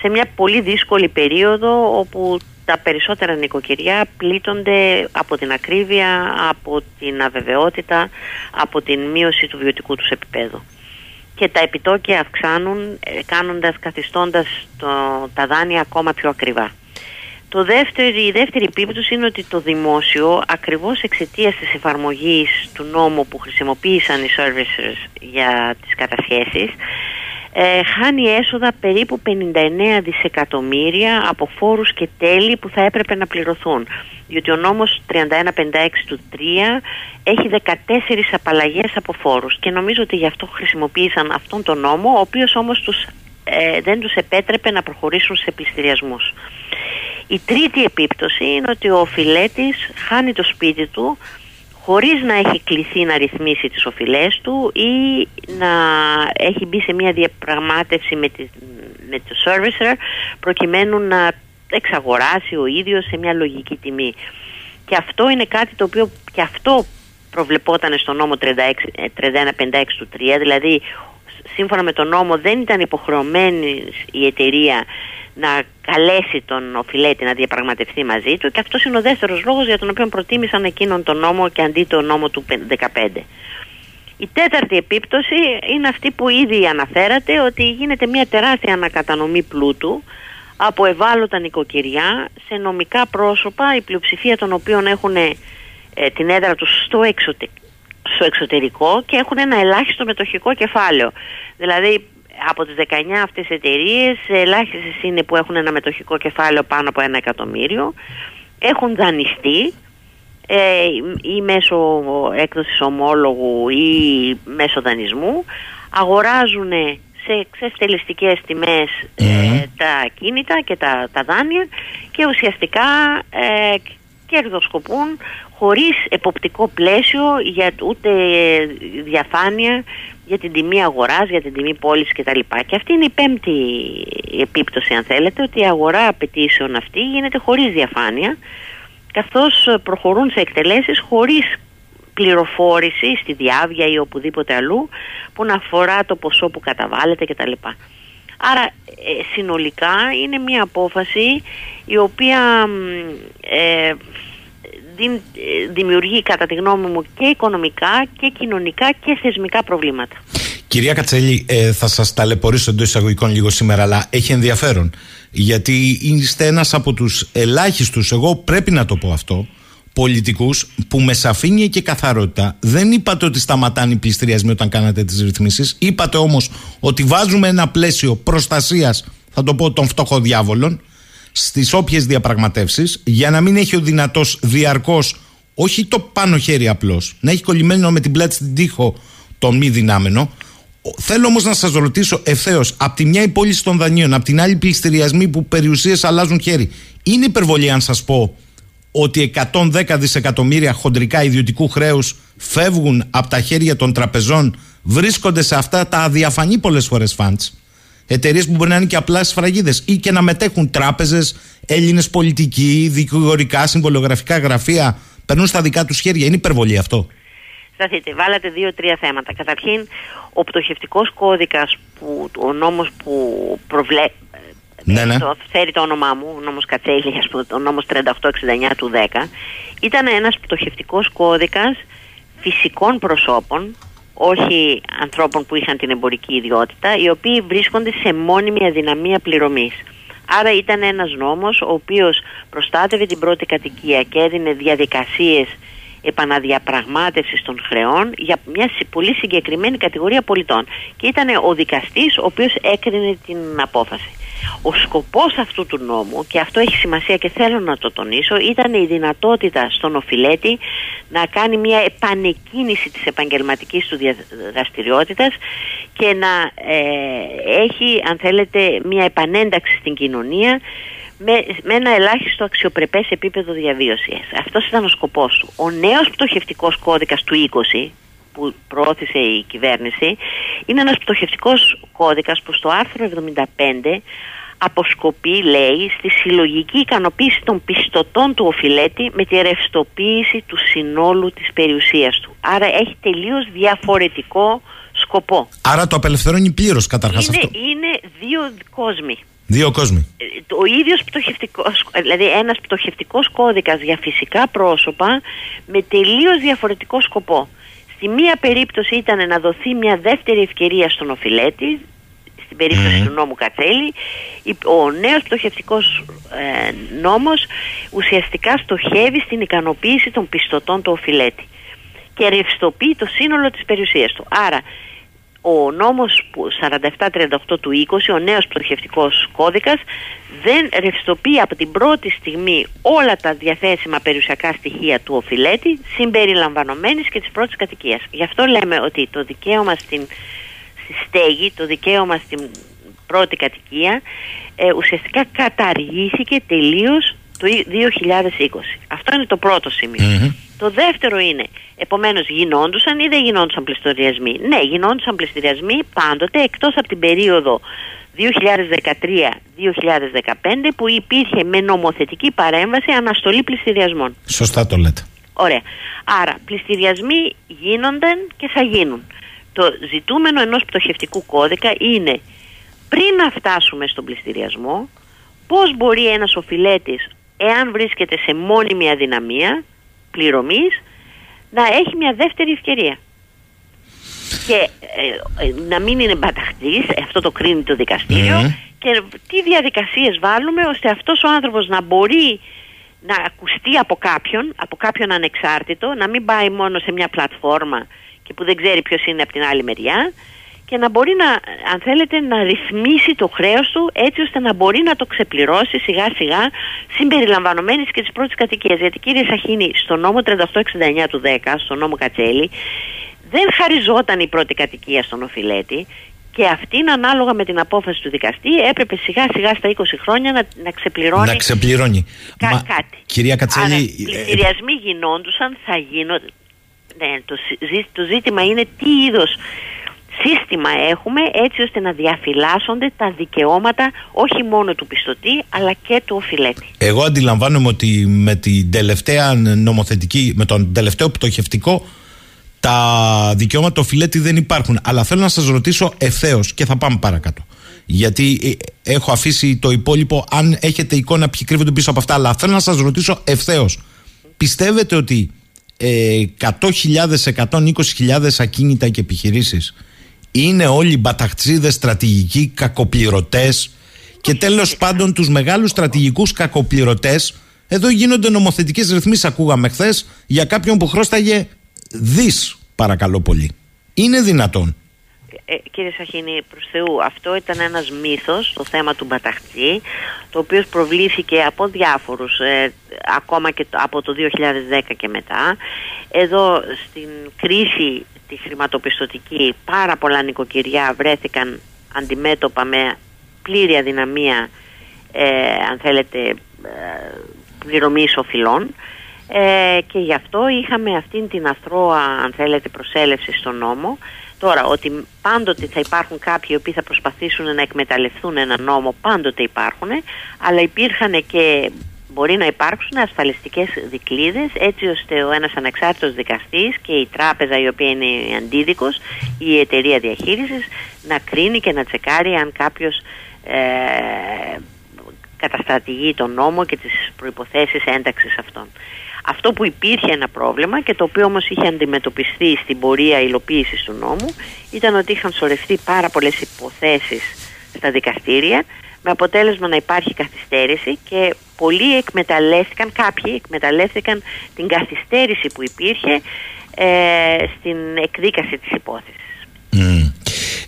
Speaker 5: σε μια πολύ δύσκολη περίοδο όπου τα περισσότερα νοικοκυριά πλήττονται από την ακρίβεια, από την αβεβαιότητα, από την μείωση του βιωτικού τους επίπεδου. Και τα επιτόκια αυξάνουν ε, κάνοντας, καθιστώντας το, τα δάνεια ακόμα πιο ακριβά. Το δεύτερο, η δεύτερη επίπτωση είναι ότι το δημόσιο ακριβώς εξαιτίας της εφαρμογής του νόμου που χρησιμοποίησαν οι servicers για τις κατασχέσεις ε, χάνει έσοδα περίπου 59 δισεκατομμύρια από φόρους και τέλη που θα έπρεπε να πληρωθούν. Διότι ο νόμος 3156 του 3 έχει 14 απαλλαγές από φόρους και νομίζω ότι γι' αυτό χρησιμοποίησαν αυτόν τον νόμο, ο οποίος όμως τους, ε, δεν τους επέτρεπε να προχωρήσουν σε πληστηριασμούς. Η τρίτη επίπτωση είναι ότι ο οφειλέτης χάνει το σπίτι του χωρίς να έχει κληθεί να ρυθμίσει τις οφειλές του ή να έχει μπει σε μια διαπραγμάτευση με, τη, με το servicer προκειμένου να εξαγοράσει ο ίδιος σε μια λογική τιμή. Και αυτό είναι κάτι το οποίο και αυτό προβλεπόταν στο νόμο 3156 ε, του 3, δηλαδή σύμφωνα με τον νόμο δεν ήταν υποχρεωμένη η εταιρεία να καλέσει τον οφειλέτη να διαπραγματευτεί μαζί του και αυτός είναι ο δεύτερος λόγος για τον οποίο προτίμησαν εκείνον τον νόμο και αντί τον νόμο του 15. Η τέταρτη επίπτωση είναι αυτή που ήδη αναφέρατε ότι γίνεται μια τεράστια ανακατανομή πλούτου από ευάλωτα νοικοκυριά σε νομικά πρόσωπα η πλειοψηφία των οποίων έχουν ε, την έδρα τους στο, στο εξωτερικό και έχουν ένα ελάχιστο μετοχικό κεφάλαιο. Δηλαδή από τις 19 αυτές εταιρείες, ελάχιστες είναι που έχουν ένα μετοχικό κεφάλαιο πάνω από ένα εκατομμύριο. Έχουν δανειστεί. Ε, ή μέσω έκδοσης ομόλογου ή μέσω δανεισμού. Αγοράζουν σε ξεστελιστικές τιμές ε, τα κίνητα και τα, τα δάνεια και ουσιαστικά ε, κερδοσκοπούν χωρίς εποπτικό πλαίσιο για ούτε διαφάνεια για την τιμή αγοράς, για την τιμή πώλησης κτλ. Και αυτή είναι η πέμπτη επίπτωση αν θέλετε ότι η αγορά απαιτήσεων αυτή γίνεται χωρίς διαφάνεια καθώς προχωρούν σε εκτελέσεις χωρίς πληροφόρηση στη διάβια ή οπουδήποτε αλλού που να αφορά το ποσό που καταβάλλεται κτλ. Άρα ε, συνολικά είναι μια απόφαση η οποία ε, δημιουργεί κατά τη γνώμη μου και οικονομικά και κοινωνικά και θεσμικά προβλήματα.
Speaker 2: Κυρία Κατσέλη, ε, θα σας ταλαιπωρήσω εντός εισαγωγικών λίγο σήμερα, αλλά έχει ενδιαφέρον. Γιατί είστε ένας από τους ελάχιστους, εγώ πρέπει να το πω αυτό, πολιτικούς που με σαφήνεια και καθαρότητα δεν είπατε ότι σταματάνε οι πληστηριασμοί όταν κάνατε τις ρυθμίσεις. Είπατε όμως ότι βάζουμε ένα πλαίσιο προστασίας, θα το πω, των φτωχοδιάβολων στις όποιες διαπραγματεύσεις για να μην έχει ο δυνατός διαρκώς όχι το πάνω χέρι απλώς, να έχει κολλημένο με την πλάτη στην τοίχο τον μη δυνάμενο. Θέλω όμως να σας ρωτήσω ευθέως, από τη μια η πώληση των δανείων, από την άλλη πληστηριασμοί που περιουσίες αλλάζουν χέρι. Είναι υπερβολή αν σας πω ότι 110 δισεκατομμύρια χοντρικά ιδιωτικού χρέους φεύγουν από τα χέρια των τραπεζών, βρίσκονται σε αυτά τα αδιαφανή πολλές φορές φαντς; Εταιρείες που μπορεί να είναι και απλά σφραγίδες ή και να μετέχουν τράπεζες, Έλληνες πολιτικοί, δικηγορικά, συμβολογραφικά γραφεία. Περνούν στα δικά τους χέρια. Είναι υπερβολή αυτό.
Speaker 5: Σταθείτε, βάλατε δύο-τρία θέματα. Καταρχήν, ο πτωχευτικός κώδικας, ο νόμος που προβλέπει. Ναι, ναι. Το, φέρει το όνομά μου, ο νόμος Κατσέλη, ο νόμος 3869 του 10, ήταν ένας πτωχευτικός κώδικας φυσικών προσώπων όχι ανθρώπων που είχαν την εμπορική ιδιότητα, οι οποίοι βρίσκονται σε μόνιμη αδυναμία πληρωμής. Άρα ήταν ένας νόμος ο οποίος προστάτευε την πρώτη κατοικία και έδινε διαδικασίες επαναδιαπραγμάτευσης των χρεών για μια πολύ συγκεκριμένη κατηγορία πολιτών. Και ήταν ο δικαστής ο οποίος έκρινε την απόφαση. Ο σκοπός αυτού του νόμου, και αυτό έχει σημασία και θέλω να το τονίσω, ήταν η δυνατότητα στον οφειλέτη να κάνει μια επανεκκίνηση της επαγγελματικής του δραστηριότητας και να ε, έχει, αν θέλετε, μια επανένταξη στην κοινωνία με, με ένα ελάχιστο αξιοπρεπές επίπεδο διαβίωσης. Αυτός ήταν ο σκοπός του. Ο νέος πτωχευτικός κώδικας του 20 που προώθησε η κυβέρνηση είναι ένας πτωχευτικός κώδικας που στο άρθρο 75 αποσκοπεί, λέει, στη συλλογική ικανοποίηση των πιστωτών του οφειλέτη με τη ρευστοποίηση του συνόλου της περιουσίας του. Άρα έχει τελείως διαφορετικό σκοπό.
Speaker 2: Άρα το απελευθερώνει πλήρως καταρχάς
Speaker 5: είναι,
Speaker 2: αυτό.
Speaker 5: Είναι δύο κόσμοι.
Speaker 2: Δύο κόσμοι.
Speaker 5: Ε, ο ίδιος πτωχευτικός, δηλαδή ένας πτωχευτικός κώδικας για φυσικά πρόσωπα με τελείως διαφορετικό σκοπό. Στη μία περίπτωση ήταν να δοθεί μια δεύτερη ευκαιρία στον οφειλέτη, στην περίπτωση του νόμου Κατσέλη, ο νέος πτωχευτικός ε, νόμος ουσιαστικά στοχεύει στην ικανοποίηση των πιστωτών του οφειλέτη και ρευστοποιεί το σύνολο της περιουσίας του. Άρα ο νόμος 4738 του 20, ο νέος πτωχευτικός κώδικας, δεν ρευστοποιεί από την πρώτη στιγμή όλα τα διαθέσιμα περιουσιακά στοιχεία του οφειλέτη, συμπεριλαμβανομένης και της πρώτης κατοικίας. Γι' αυτό λέμε ότι το δικαίωμα στην, στη στέγη, το δικαίωμα στην πρώτη κατοικία, ε, ουσιαστικά καταργήθηκε τελείως το 2020. Αυτό είναι το πρώτο Το δεύτερο είναι, επομένως γινόντουσαν ή δεν γινόντουσαν πληστηριασμοί; Ναι, γινόντουσαν πληστηριασμοί πάντοτε εκτός από την περίοδο 2013-2015 που υπήρχε με νομοθετική παρέμβαση αναστολή πληστηριασμών.
Speaker 2: Σωστά το λέτε.
Speaker 5: Ωραία. Άρα, πληστηριασμοί γίνονταν και θα γίνουν. Το ζητούμενο ενός πτωχευτικού κώδικα είναι πριν να φτάσουμε στον πληστηριασμό, πώς μπορεί ένας οφειλέτης εάν βρίσκεται σε μόνιμη αδυναμία πληρωμής να έχει μια δεύτερη ευκαιρία. Και ε, ε, να μην είναι μπαταχτής, αυτό το κρίνει το δικαστηριο και τι διαδικασίες βάλουμε ώστε αυτός ο άνθρωπος να μπορεί να ακουστεί από κάποιον, από κάποιον ανεξάρτητο, να μην πάει μόνο σε μια πλατφόρμα και που δεν ξέρει ποιος είναι από την άλλη μεριά και και να μπορεί να, αν θέλετε, να ρυθμίσει το χρέος του έτσι ώστε να μπορεί να το ξεπληρώσει σιγά σιγά συμπεριλαμβανομένης και της πρώτης κατοικίας. Γιατί κύριε Σαχίνη, στο νόμο 3869 του 10, στο νόμο Κατσέλη, δεν χαριζόταν η πρώτη κατοικία στον οφειλέτη και αυτήν ανάλογα με την απόφαση του δικαστή έπρεπε σιγά σιγά στα 20 χρόνια να, να ξεπληρώνει,
Speaker 2: να ξεπληρώνει.
Speaker 5: Κα, κάτι.
Speaker 2: Κυρία Κατσέλη... Άρα,
Speaker 5: πληστηριασμοί γινόντουσαν, θα γίνονται. Ναι, το, το ζήτημα είναι τι είδος σύστημα έχουμε έτσι ώστε να διαφυλάσσονται τα δικαιώματα όχι μόνο του πιστωτή αλλά και του οφειλέτη.
Speaker 2: Εγώ αντιλαμβάνομαι ότι με την τελευταία νομοθετική, με τον τελευταίο πτωχευτικό τα δικαιώματα του οφειλέτη δεν υπάρχουν. Αλλά θέλω να σας ρωτήσω ευθέως και θα πάμε παρακάτω. Γιατί ε, έχω αφήσει το υπόλοιπο αν έχετε εικόνα ποιοι κρύβονται πίσω από αυτά. Αλλά θέλω να σας ρωτήσω ευθέως. Πιστεύετε ότι ε, 100.000, 120.000 ακίνητα και επιχειρήσεις είναι όλοι μπαταχτσίδε στρατηγικοί κακοπληρωτές και τέλος πάντων τους μεγάλους στρατηγικούς κακοπληρωτές. Εδώ γίνονται νομοθετικές ρυθμίσεις, ακούγαμε χθες, για κάποιον που χρώσταγε δις, παρακαλώ πολύ. Είναι δυνατόν.
Speaker 5: Ε, κύριε Σαχίνη, προς Θεού, αυτό ήταν ένας μύθος, το θέμα του Μπαταχτή, το οποίο προβλήθηκε από διάφορους, ε, ακόμα και από το 2010 και μετά. Εδώ στην κρίση τη χρηματοπιστωτική πάρα πολλά νοικοκυριά βρέθηκαν αντιμέτωπα με πλήρη αδυναμία ε, αν θέλετε ε, πληρωμής οφειλών ε, και γι' αυτό είχαμε αυτήν την αθρώα αν θέλετε προσέλευση στον νόμο. Τώρα ότι πάντοτε θα υπάρχουν κάποιοι οι οποίοι θα προσπαθήσουν να εκμεταλλευτούν ένα νόμο πάντοτε υπάρχουν αλλά υπήρχαν και μπορεί να υπάρξουν ασφαλιστικές δικλείδες έτσι ώστε ο ένας ανεξάρτητος δικαστής και η τράπεζα η οποία είναι αντίδικος ή η εταιρεία διαχείρισης να κρίνει και να τσεκάρει αν κάποιος ε, καταστρατηγεί τον νόμο και τις προϋποθέσεις ένταξης αυτών. Αυτό που υπήρχε ένα πρόβλημα και το οποίο όμως είχε αντιμετωπιστεί στην πορεία υλοποίησης του νόμου ήταν ότι είχαν σωρευτεί πάρα πολλές υποθέσεις στα δικαστήρια με αποτέλεσμα να υπάρχει καθυστέρηση και πολλοί εκμεταλλεύτηκαν, κάποιοι εκμεταλλεύτηκαν την καθυστέρηση που υπήρχε ε, στην εκδίκαση της υπόθεσης.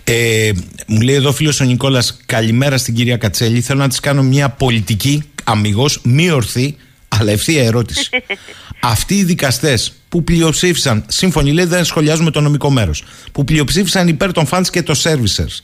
Speaker 2: Ε, μου λέει εδώ φίλος ο Νικόλας καλημέρα στην κυρία Κατσέλη. Θέλω να της κάνω μια πολιτική αμυγός μη ορθή αλλά ευθεία ερώτηση. Αυτοί οι δικαστές που πλειοψήφισαν σύμφωνοι λέει δεν σχολιάζουμε το νομικό μέρος που πλειοψήφισαν υπέρ των fans και των servicers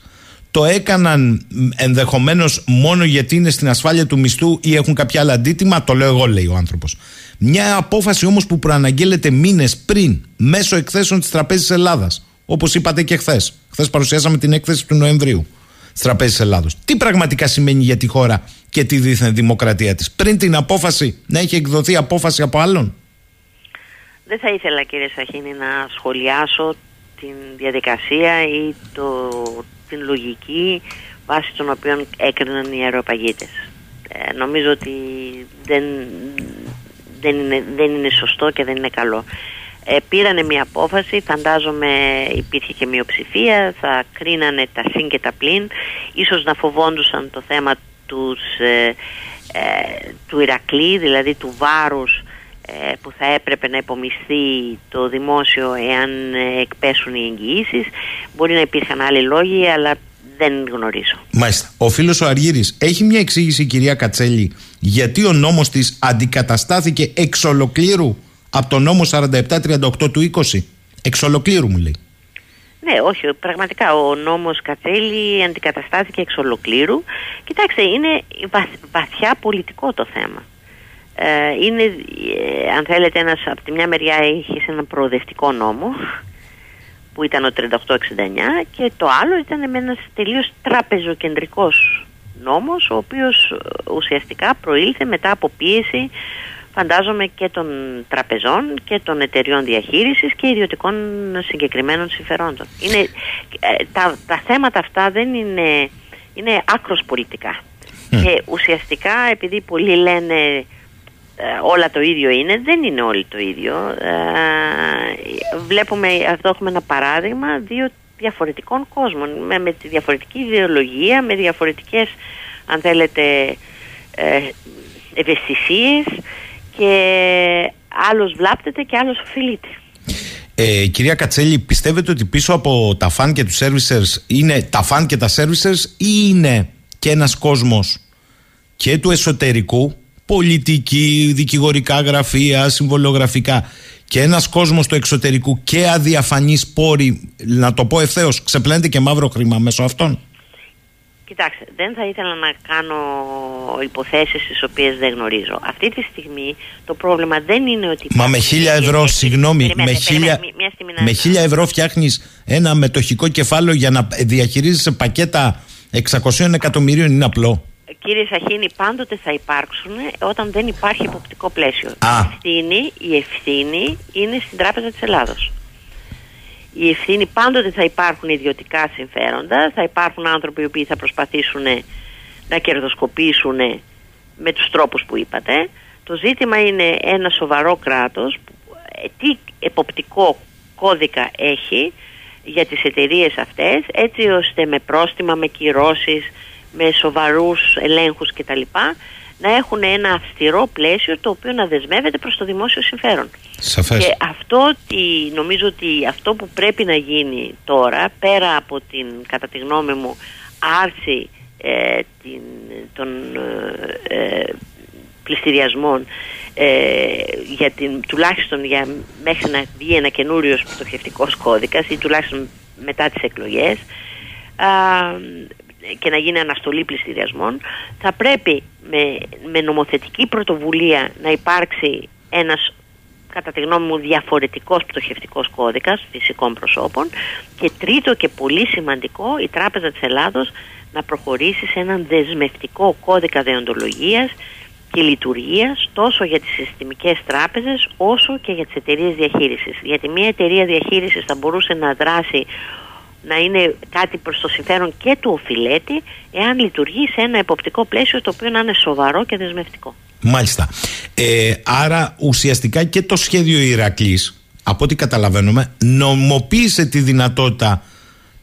Speaker 2: το έκαναν ενδεχομένως μόνο γιατί είναι στην ασφάλεια του μισθού ή έχουν κάποια άλλα αντίτιμα, το λέω εγώ, λέει ο άνθρωπος. Μια απόφαση όμως που προαναγγέλλεται μήνες πριν μέσω εκθέσεων της Τραπέζης Ελλάδας. Όπως είπατε και χθες. Χθες παρουσιάσαμε την έκθεση του Νοεμβρίου της Τραπέζης Ελλάδος. Τι πραγματικά σημαίνει για τη χώρα και τη δίθεν δημοκρατία της; Πριν την απόφαση να έχει εκδοθεί απόφαση από άλλον;
Speaker 5: Δεν θα ήθελα κύριε Σαχίνη να σχολιάσω την διαδικασία ή το, την λογική βάσει των οποίων έκριναν οι αεροπαγίτες. Ε, νομίζω ότι δεν, δεν, είναι, δεν είναι σωστό και δεν είναι καλό. Ε, πήρανε μια απόφαση, φαντάζομαι υπήρχε και μειοψηφία, θα κρίνανε τα συν και τα πλήν, ίσως να φοβόντουσαν το θέμα τους, ε, ε, του Ηρακλή, δηλαδή του βάρους ε, που θα έπρεπε να υπομειστεί το δημόσιο εάν ε, εκπέσουν οι εγγυήσεις. Μπορεί να υπήρχαν άλλοι λόγοι, αλλά δεν γνωρίζω.
Speaker 2: Μάλιστα. Ο φίλος ο Αργύρης έχει μια εξήγηση, κυρία Κατσέλη, γιατί ο νόμος της αντικαταστάθηκε εξ ολοκλήρου από το νόμο 4738 του 20. Εξ ολοκλήρου μου λέει.
Speaker 5: Ναι, όχι, πραγματικά ο νόμος Κατσέλη αντικαταστάθηκε εξ ολοκλήρου. Κοιτάξτε, είναι βαθιά πολιτικό το θέμα. Ε, είναι, ε, αν θέλετε, ένας, από τη μια μεριά έχει ένα προοδευτικό νόμο που ήταν ο 3869 και το άλλο ήταν με ένας τελείως τραπεζοκεντρικός νόμος ο οποίος ε, ουσιαστικά προήλθε μετά από πίεση φαντάζομαι και των τραπεζών και των εταιριών διαχείρισης και ιδιωτικών συγκεκριμένων συμφερόντων. Είναι, τα, τα θέματα αυτά δεν είναι, είναι άκρος πολιτικά. Και ουσιαστικά επειδή πολλοί λένε ε, όλα το ίδιο είναι, δεν είναι όλοι το ίδιο. Ε, βλέπουμε, αυτό έχουμε ένα παράδειγμα δύο διαφορετικών κόσμων, με, με τη διαφορετική ιδεολογία, με διαφορετικές, αν θέλετε, ε, ευαισθησίες και άλλος βλάπτεται και άλλος οφειλείται.
Speaker 2: Ε, κυρία Κατσέλη, πιστεύετε ότι πίσω από τα φαν και τους servicers είναι τα φαν και τα servicers ή είναι και ένας κόσμος και του εσωτερικού, πολιτική, δικηγορικά γραφεία, συμβολογραφικά και ένας κόσμος του εξωτερικού και αδιαφανείς πόροι, να το πω ευθέως, ξεπλένεται και μαύρο χρήμα μέσω αυτών.
Speaker 5: Κοιτάξτε, δεν θα ήθελα να κάνω υποθέσεις τις οποίες δεν γνωρίζω. Αυτή τη στιγμή το πρόβλημα δεν είναι ότι...
Speaker 2: Μα με χίλια ευρώ, συγγνώμη, με χίλια, με χίλια ευρώ φτιάχνεις ένα μετοχικό κεφάλαιο για να διαχειρίζεσαι πακέτα 600 εκατομμυρίων είναι απλό.
Speaker 5: Κύριε Σαχίνη, πάντοτε θα υπάρξουν όταν δεν υπάρχει υποπτικό πλαίσιο. Η ευθύνη, η ευθύνη είναι στην Τράπεζα της Ελλάδος η ευθύνη πάντοτε θα υπάρχουν ιδιωτικά συμφέροντα, θα υπάρχουν άνθρωποι οι οποίοι θα προσπαθήσουν να κερδοσκοπήσουν με τους τρόπους που είπατε. Το ζήτημα είναι ένα σοβαρό κράτος, ε, τι εποπτικό κώδικα έχει για τις εταιρείες αυτές, έτσι ώστε με πρόστιμα, με κυρώσεις, με σοβαρούς ελέγχους κτλ να έχουν ένα αυστηρό πλαίσιο το οποίο να δεσμεύεται προς το δημόσιο συμφέρον.
Speaker 2: Σαφές.
Speaker 5: Και αυτό νομίζω ότι αυτό που πρέπει να γίνει τώρα πέρα από την κατά τη γνώμη μου άρση ε, την, των ε, ε πληστηριασμών ε, για την, τουλάχιστον για, μέχρι να βγει ένα καινούριο πτωχευτικός κώδικας ή τουλάχιστον μετά τις εκλογές και να γίνει αναστολή πληστηριασμών θα πρέπει με, με νομοθετική πρωτοβουλία να υπάρξει ένας κατά τη γνώμη μου διαφορετικός πτωχευτικός κώδικας φυσικών προσώπων και τρίτο και πολύ σημαντικό η Τράπεζα της Ελλάδος να προχωρήσει σε έναν δεσμευτικό κώδικα δεοντολογίας και λειτουργίας τόσο για τις συστημικές τράπεζες όσο και για τις εταιρείες διαχείρισης. Γιατί μια εταιρεία διαχείρισης θα μπορούσε να δράσει να είναι κάτι προς το συμφέρον και του οφειλέτη εάν λειτουργεί σε ένα εποπτικό πλαίσιο το οποίο να είναι σοβαρό και δεσμευτικό.
Speaker 2: Μάλιστα. Ε, άρα ουσιαστικά και το σχέδιο Ηρακλής από ό,τι καταλαβαίνουμε νομοποίησε τη δυνατότητα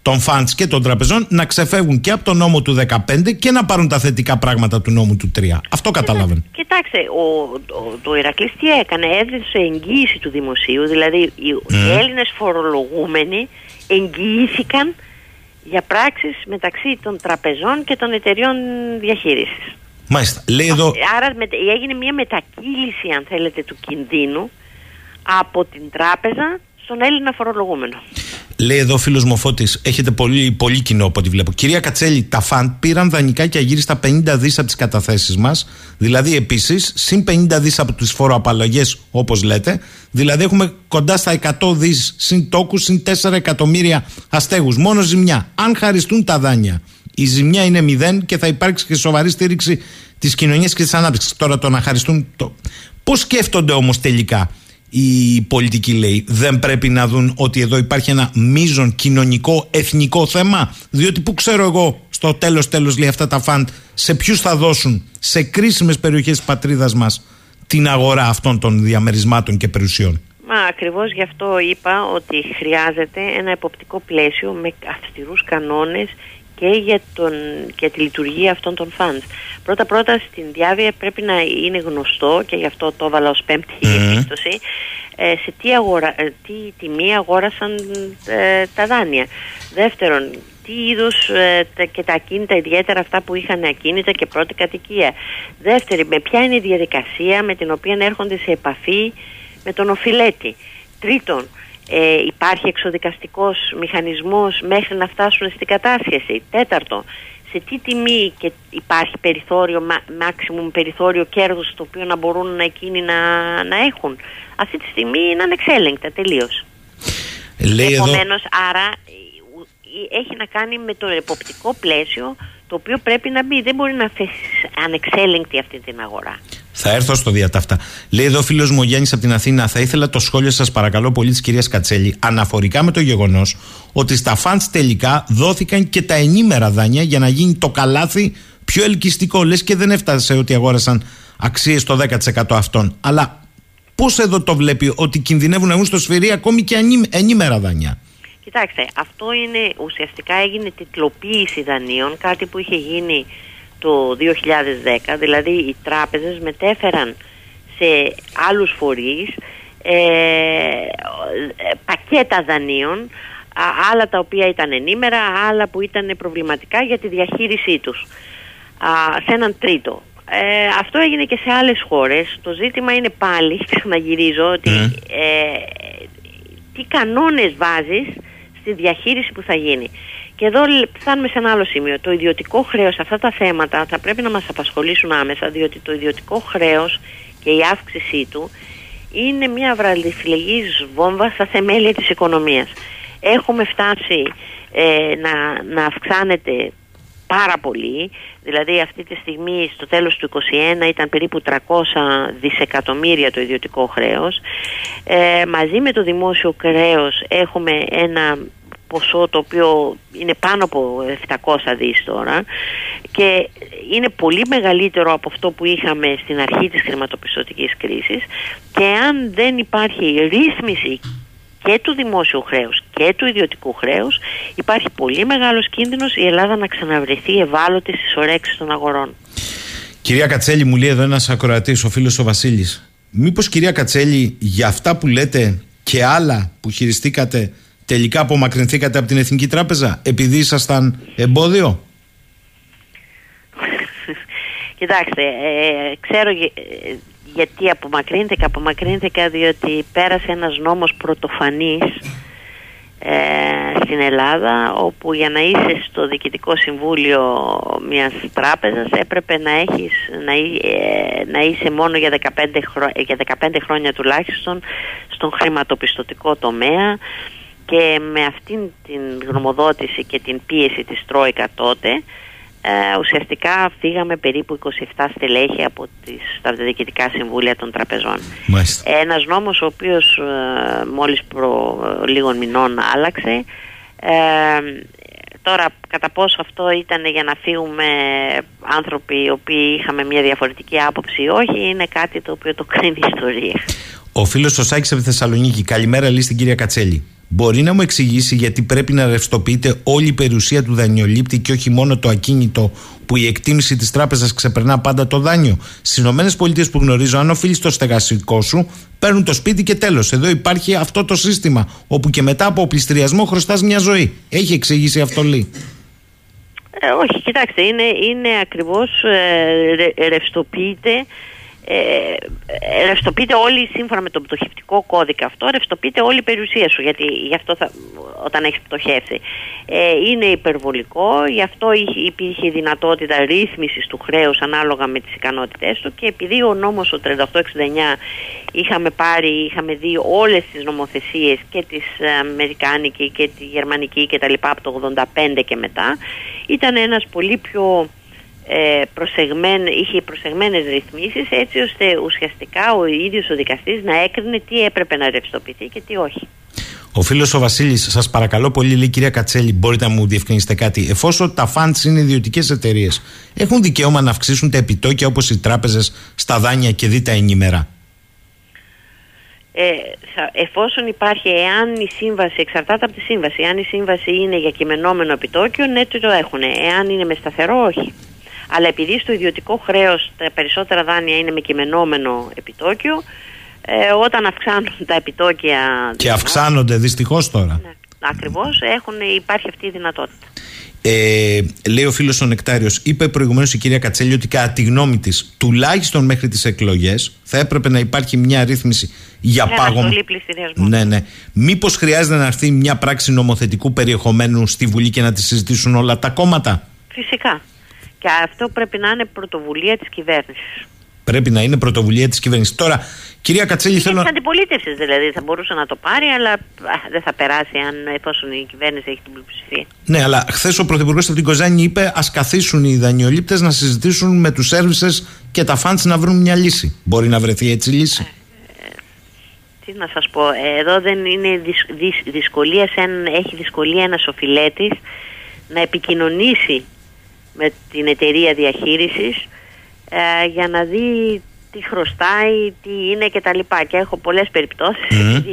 Speaker 2: των φαντς και των τραπεζών να ξεφεύγουν και από τον νόμο του 15 και να πάρουν τα θετικά πράγματα του νόμου του 3. Αυτό καταλαβαίνω.
Speaker 5: Κοιτάξτε, ο, ο, το Ηρακλής τι έκανε, έδωσε εγγύηση του δημοσίου, δηλαδή οι, mm. οι Έλληνες φορολογούμενοι εγγυήθηκαν για πράξεις μεταξύ των τραπεζών και των εταιριών διαχείρισης.
Speaker 2: Μάλιστα. Λέει εδώ...
Speaker 5: Άρα έγινε μια μετακύληση αν θέλετε του κινδύνου από την τράπεζα στον Έλληνα φορολογούμενο.
Speaker 2: Λέει εδώ ο φίλος Μοφώτη, έχετε πολύ, πολύ κοινό από ό,τι βλέπω. Κυρία Κατσέλη, τα φαντ πήραν δανεικά και αγύριστα 50 δις από τις καταθέσεις μας. Δηλαδή, επίσης, συν 50 δις από τις φοροαπαλλαγές, όπως λέτε. Δηλαδή, έχουμε κοντά στα 100 δις συν τόκους, συν 4 εκατομμύρια αστέγους. Μόνο ζημιά. Αν χαριστούν τα δάνεια, η ζημιά είναι μηδέν και θα υπάρξει και σοβαρή στήριξη της κοινωνίας και της ανάπτυξης. Τώρα το να χαριστούν. Το... Πώς σκέφτονται όμως τελικά η πολιτική λέει δεν πρέπει να δουν ότι εδώ υπάρχει ένα μείζον κοινωνικό εθνικό θέμα; Διότι που ξέρω εγώ στο τέλος τέλος λέει αυτά τα φαντ σε ποιους θα δώσουν σε κρίσιμες περιοχές της πατρίδας μας την αγορά αυτών των διαμερισμάτων και περιουσιών;
Speaker 5: Μα ακριβώς γι' αυτό είπα ότι χρειάζεται ένα εποπτικό πλαίσιο με αυστηρούς κανόνες και για, τον, για τη λειτουργία αυτών των funds. Πρώτα πρώτα στην διάβια πρέπει να είναι γνωστό και γι' αυτό το έβαλα ως πέμπτη mm. ε, σε τι, αγορα, ε, τι τιμή αγόρασαν ε, τα δάνεια. Δεύτερον, τι είδους ε, και τα ακίνητα, ιδιαίτερα αυτά που είχαν ακίνητα και πρώτη κατοικία. Δεύτερη, με ποια είναι η διαδικασία με την οποία έρχονται σε επαφή με τον οφειλέτη. Τρίτον, ε, υπάρχει εξοδικαστικός μηχανισμός μέχρι να φτάσουν στην κατάσχεση. Τέταρτο, σε τι τιμή και υπάρχει περιθώριο, maximum περιθώριο κέρδους το οποίο να μπορούν να εκείνοι να, να έχουν. Αυτή τη στιγμή είναι ανεξέλεγκτα τελείως. Επομένως, άρα ε, έχει να κάνει με το εποπτικό πλαίσιο το οποίο πρέπει να μπει. Δεν μπορεί να θέσει ανεξέλεγκτη αυτή την αγορά.
Speaker 2: Θα έρθω στο διατάφτα. Λέει εδώ ο φίλος μου Γιάννης από την Αθήνα, θα ήθελα το σχόλιο σας παρακαλώ πολύ της κυρίας Κατσέλη αναφορικά με το γεγονός ότι στα φαντς τελικά δόθηκαν και τα ενήμερα δάνεια για να γίνει το καλάθι πιο ελκυστικό. Λες και δεν έφτασε ότι αγόρασαν αξίες στο 10% αυτών. Αλλά πώς εδώ το βλέπει ότι κινδυνεύουν να βγουν στο σφυρί ακόμη και ενήμερα δάνεια;
Speaker 5: Κοιτάξτε, αυτό είναι ουσιαστικά έγινε τιτλοποίηση δανείων, κάτι που είχε γίνει το 2010, δηλαδή οι τράπεζες μετέφεραν σε άλλους φορείς ε, πακέτα δανείων άλλα τα οποία ήταν ενήμερα, άλλα που ήταν προβληματικά για τη διαχείρισή τους σε έναν τρίτο. Ε, αυτό έγινε και σε άλλες χώρες. Το ζήτημα είναι πάλι, ξαναγυρίζω, ότι ε, τι κανόνες βάζεις στη διαχείριση που θα γίνει. Και εδώ φτάνουμε σε ένα άλλο σημείο. Το ιδιωτικό χρέος, αυτά τα θέματα θα πρέπει να μας απασχολήσουν άμεσα, διότι το ιδιωτικό χρέος και η αύξησή του είναι μια βραδυφιλεγής βόμβα στα θεμέλια της οικονομίας. Έχουμε φτάσει ε, να, να αυξάνεται πάρα πολύ. Δηλαδή αυτή τη στιγμή στο τέλος του 2021 ήταν περίπου 300 δισεκατομμύρια το ιδιωτικό χρέος. Ε, μαζί με το δημόσιο χρέος έχουμε ένα ποσό το οποίο είναι πάνω από 700 δις τώρα και είναι πολύ μεγαλύτερο από αυτό που είχαμε στην αρχή της χρηματοπιστωτικής κρίσης και αν δεν υπάρχει ρύθμιση και του δημόσιου χρέους και του ιδιωτικού χρέους υπάρχει πολύ μεγάλος κίνδυνος η Ελλάδα να ξαναβρεθεί ευάλωτη στις ορέξεις των αγορών.
Speaker 2: Κυρία Κατσέλη μου λέει εδώ ένας ακροατής, ο φίλος ο Βασίλης μήπως κυρία Κατσέλη για αυτά που λέτε και άλλα που χειριστήκατε τελικά απομακρυνθήκατε από την Εθνική Τράπεζα επειδή ήσασταν εμπόδιο;
Speaker 5: Κοιτάξτε, ε, ξέρω ε, γιατί απομακρύνθηκα. Απομακρύνθηκα διότι πέρασε ένας νόμος πρωτοφανής ε, στην Ελλάδα όπου για να είσαι στο Διοικητικό Συμβούλιο μιας τράπεζας έπρεπε να, έχεις, να, ε, να είσαι μόνο για 15, για 15 χρόνια τουλάχιστον στον χρηματοπιστωτικό τομέα και με αυτήν την γνωμοδότηση και την πίεση της Τρόικα τότε ε, ουσιαστικά φύγαμε περίπου 27 στελέχη από τις, τα διοικητικά συμβούλια των τραπεζών.
Speaker 2: Μάλιστα.
Speaker 5: Ένας νόμος ο οποίος ε, μόλις προ λίγων μηνών άλλαξε. Ε, τώρα κατά πόσο αυτό ήταν για να φύγουμε άνθρωποι οι οποίοι είχαμε μια διαφορετική άποψη ή όχι είναι κάτι το οποίο το κρίνει η ιστορία.
Speaker 2: Ο φίλος ο Σάκης από Θεσσαλονίκη. Καλημέρα λέει στην κυρία Κατσέλη. Μπορεί να μου εξηγήσει γιατί πρέπει να ρευστοποιείται όλη η περιουσία του δανειολήπτη και όχι μόνο το ακίνητο που η εκτίμηση της τράπεζας ξεπερνά πάντα το δάνειο. Στις ΗΠΑ που γνωρίζω, αν οφείλεις το στεγαστικό σου, παίρνουν το σπίτι και τέλος. Εδώ υπάρχει αυτό το σύστημα, όπου και μετά από πληστηριασμό χρωστάς μια ζωή. Έχει εξηγήσει αυτό, λέει.
Speaker 5: Ε, όχι, κοιτάξτε, είναι, είναι ακριβώς ε, ρευστοποιείται ε, ρευστοποιείται όλη σύμφωνα με τον πτωχευτικό κώδικα αυτό, ρευστοποιείται όλη η περιουσία σου γιατί γι' αυτό θα, όταν έχεις πτωχεύσει. Ε, είναι υπερβολικό, γι' αυτό υπήρχε δυνατότητα ρύθμισης του χρέους ανάλογα με τις ικανότητές του και επειδή ο νόμος ο 3869 είχαμε πάρει, είχαμε δει όλες τις νομοθεσίες και τις Αμερικάνικη και τη Γερμανική και τα λοιπά από το 85 και μετά ήταν ένας πολύ πιο ε, προσεγμέν, είχε προσεγμένες ρυθμίσεις έτσι ώστε ουσιαστικά ο ίδιος ο δικαστής να έκρινε τι έπρεπε να ρευστοποιηθεί και τι όχι.
Speaker 2: Ο φίλος ο Βασίλης, σας παρακαλώ πολύ, λέει κυρία Κατσέλη, μπορείτε να μου διευκρινίσετε κάτι. Εφόσον τα funds είναι ιδιωτικές εταιρείες, έχουν δικαίωμα να αυξήσουν τα επιτόκια όπως οι τράπεζες στα δάνεια και δει τα ενήμερα;
Speaker 5: Ε, εφόσον υπάρχει, εάν η σύμβαση, εξαρτάται από τη σύμβαση, εάν η σύμβαση είναι για κειμενόμενο επιτόκιο, ναι, το έχουν. Εάν είναι με σταθερό, όχι. Αλλά επειδή στο ιδιωτικό χρέος τα περισσότερα δάνεια είναι με κειμενόμενο επιτόκιο, ε, όταν αυξάνουν τα επιτόκια.
Speaker 2: Και αυξάνονται δυστυχώς τώρα.
Speaker 5: Ναι, Ακριβώς, υπάρχει αυτή η δυνατότητα.
Speaker 2: Ε, λέει ο φίλος ο Νεκτάριος, είπε προηγουμένως η κυρία Κατσέλη ότι κατά τη γνώμη της, τουλάχιστον μέχρι τις εκλογές, θα έπρεπε να υπάρχει μια ρύθμιση για πάγωμα. Ναι, ναι. Μήπως χρειάζεται να έρθει μια πράξη νομοθετικού περιεχομένου στη Βουλή και να τη συζητήσουν όλα τα κόμματα;
Speaker 5: Φυσικά. Και αυτό πρέπει να είναι πρωτοβουλία της κυβέρνησης.
Speaker 2: Πρέπει να είναι πρωτοβουλία της κυβέρνησης. Τώρα, κυρία Κατσέλη,
Speaker 5: και
Speaker 2: θέλω.
Speaker 5: Τη αντιπολίτευσης δηλαδή θα μπορούσε να το πάρει, αλλά δεν θα περάσει αν εφόσον η κυβέρνηση έχει την πλειοψηφία.
Speaker 2: Ναι, αλλά χθες ο Πρωθυπουργός από την Κοζάνη είπε ας καθίσουν οι δανειολήπτες να συζητήσουν με τους σέρβισε και τα φάντ να βρουν μια λύση. Μπορεί να βρεθεί έτσι λύση; Ε, ε,
Speaker 5: τι να σας πω, εδώ δεν είναι δυσκολία, έχει δυσκολία ένας οφειλέτης να επικοινωνήσει με την εταιρεία διαχείρισης ε, για να δει τι χρωστάει, τι είναι και τα λοιπά. Και έχω πολλές περιπτώσεις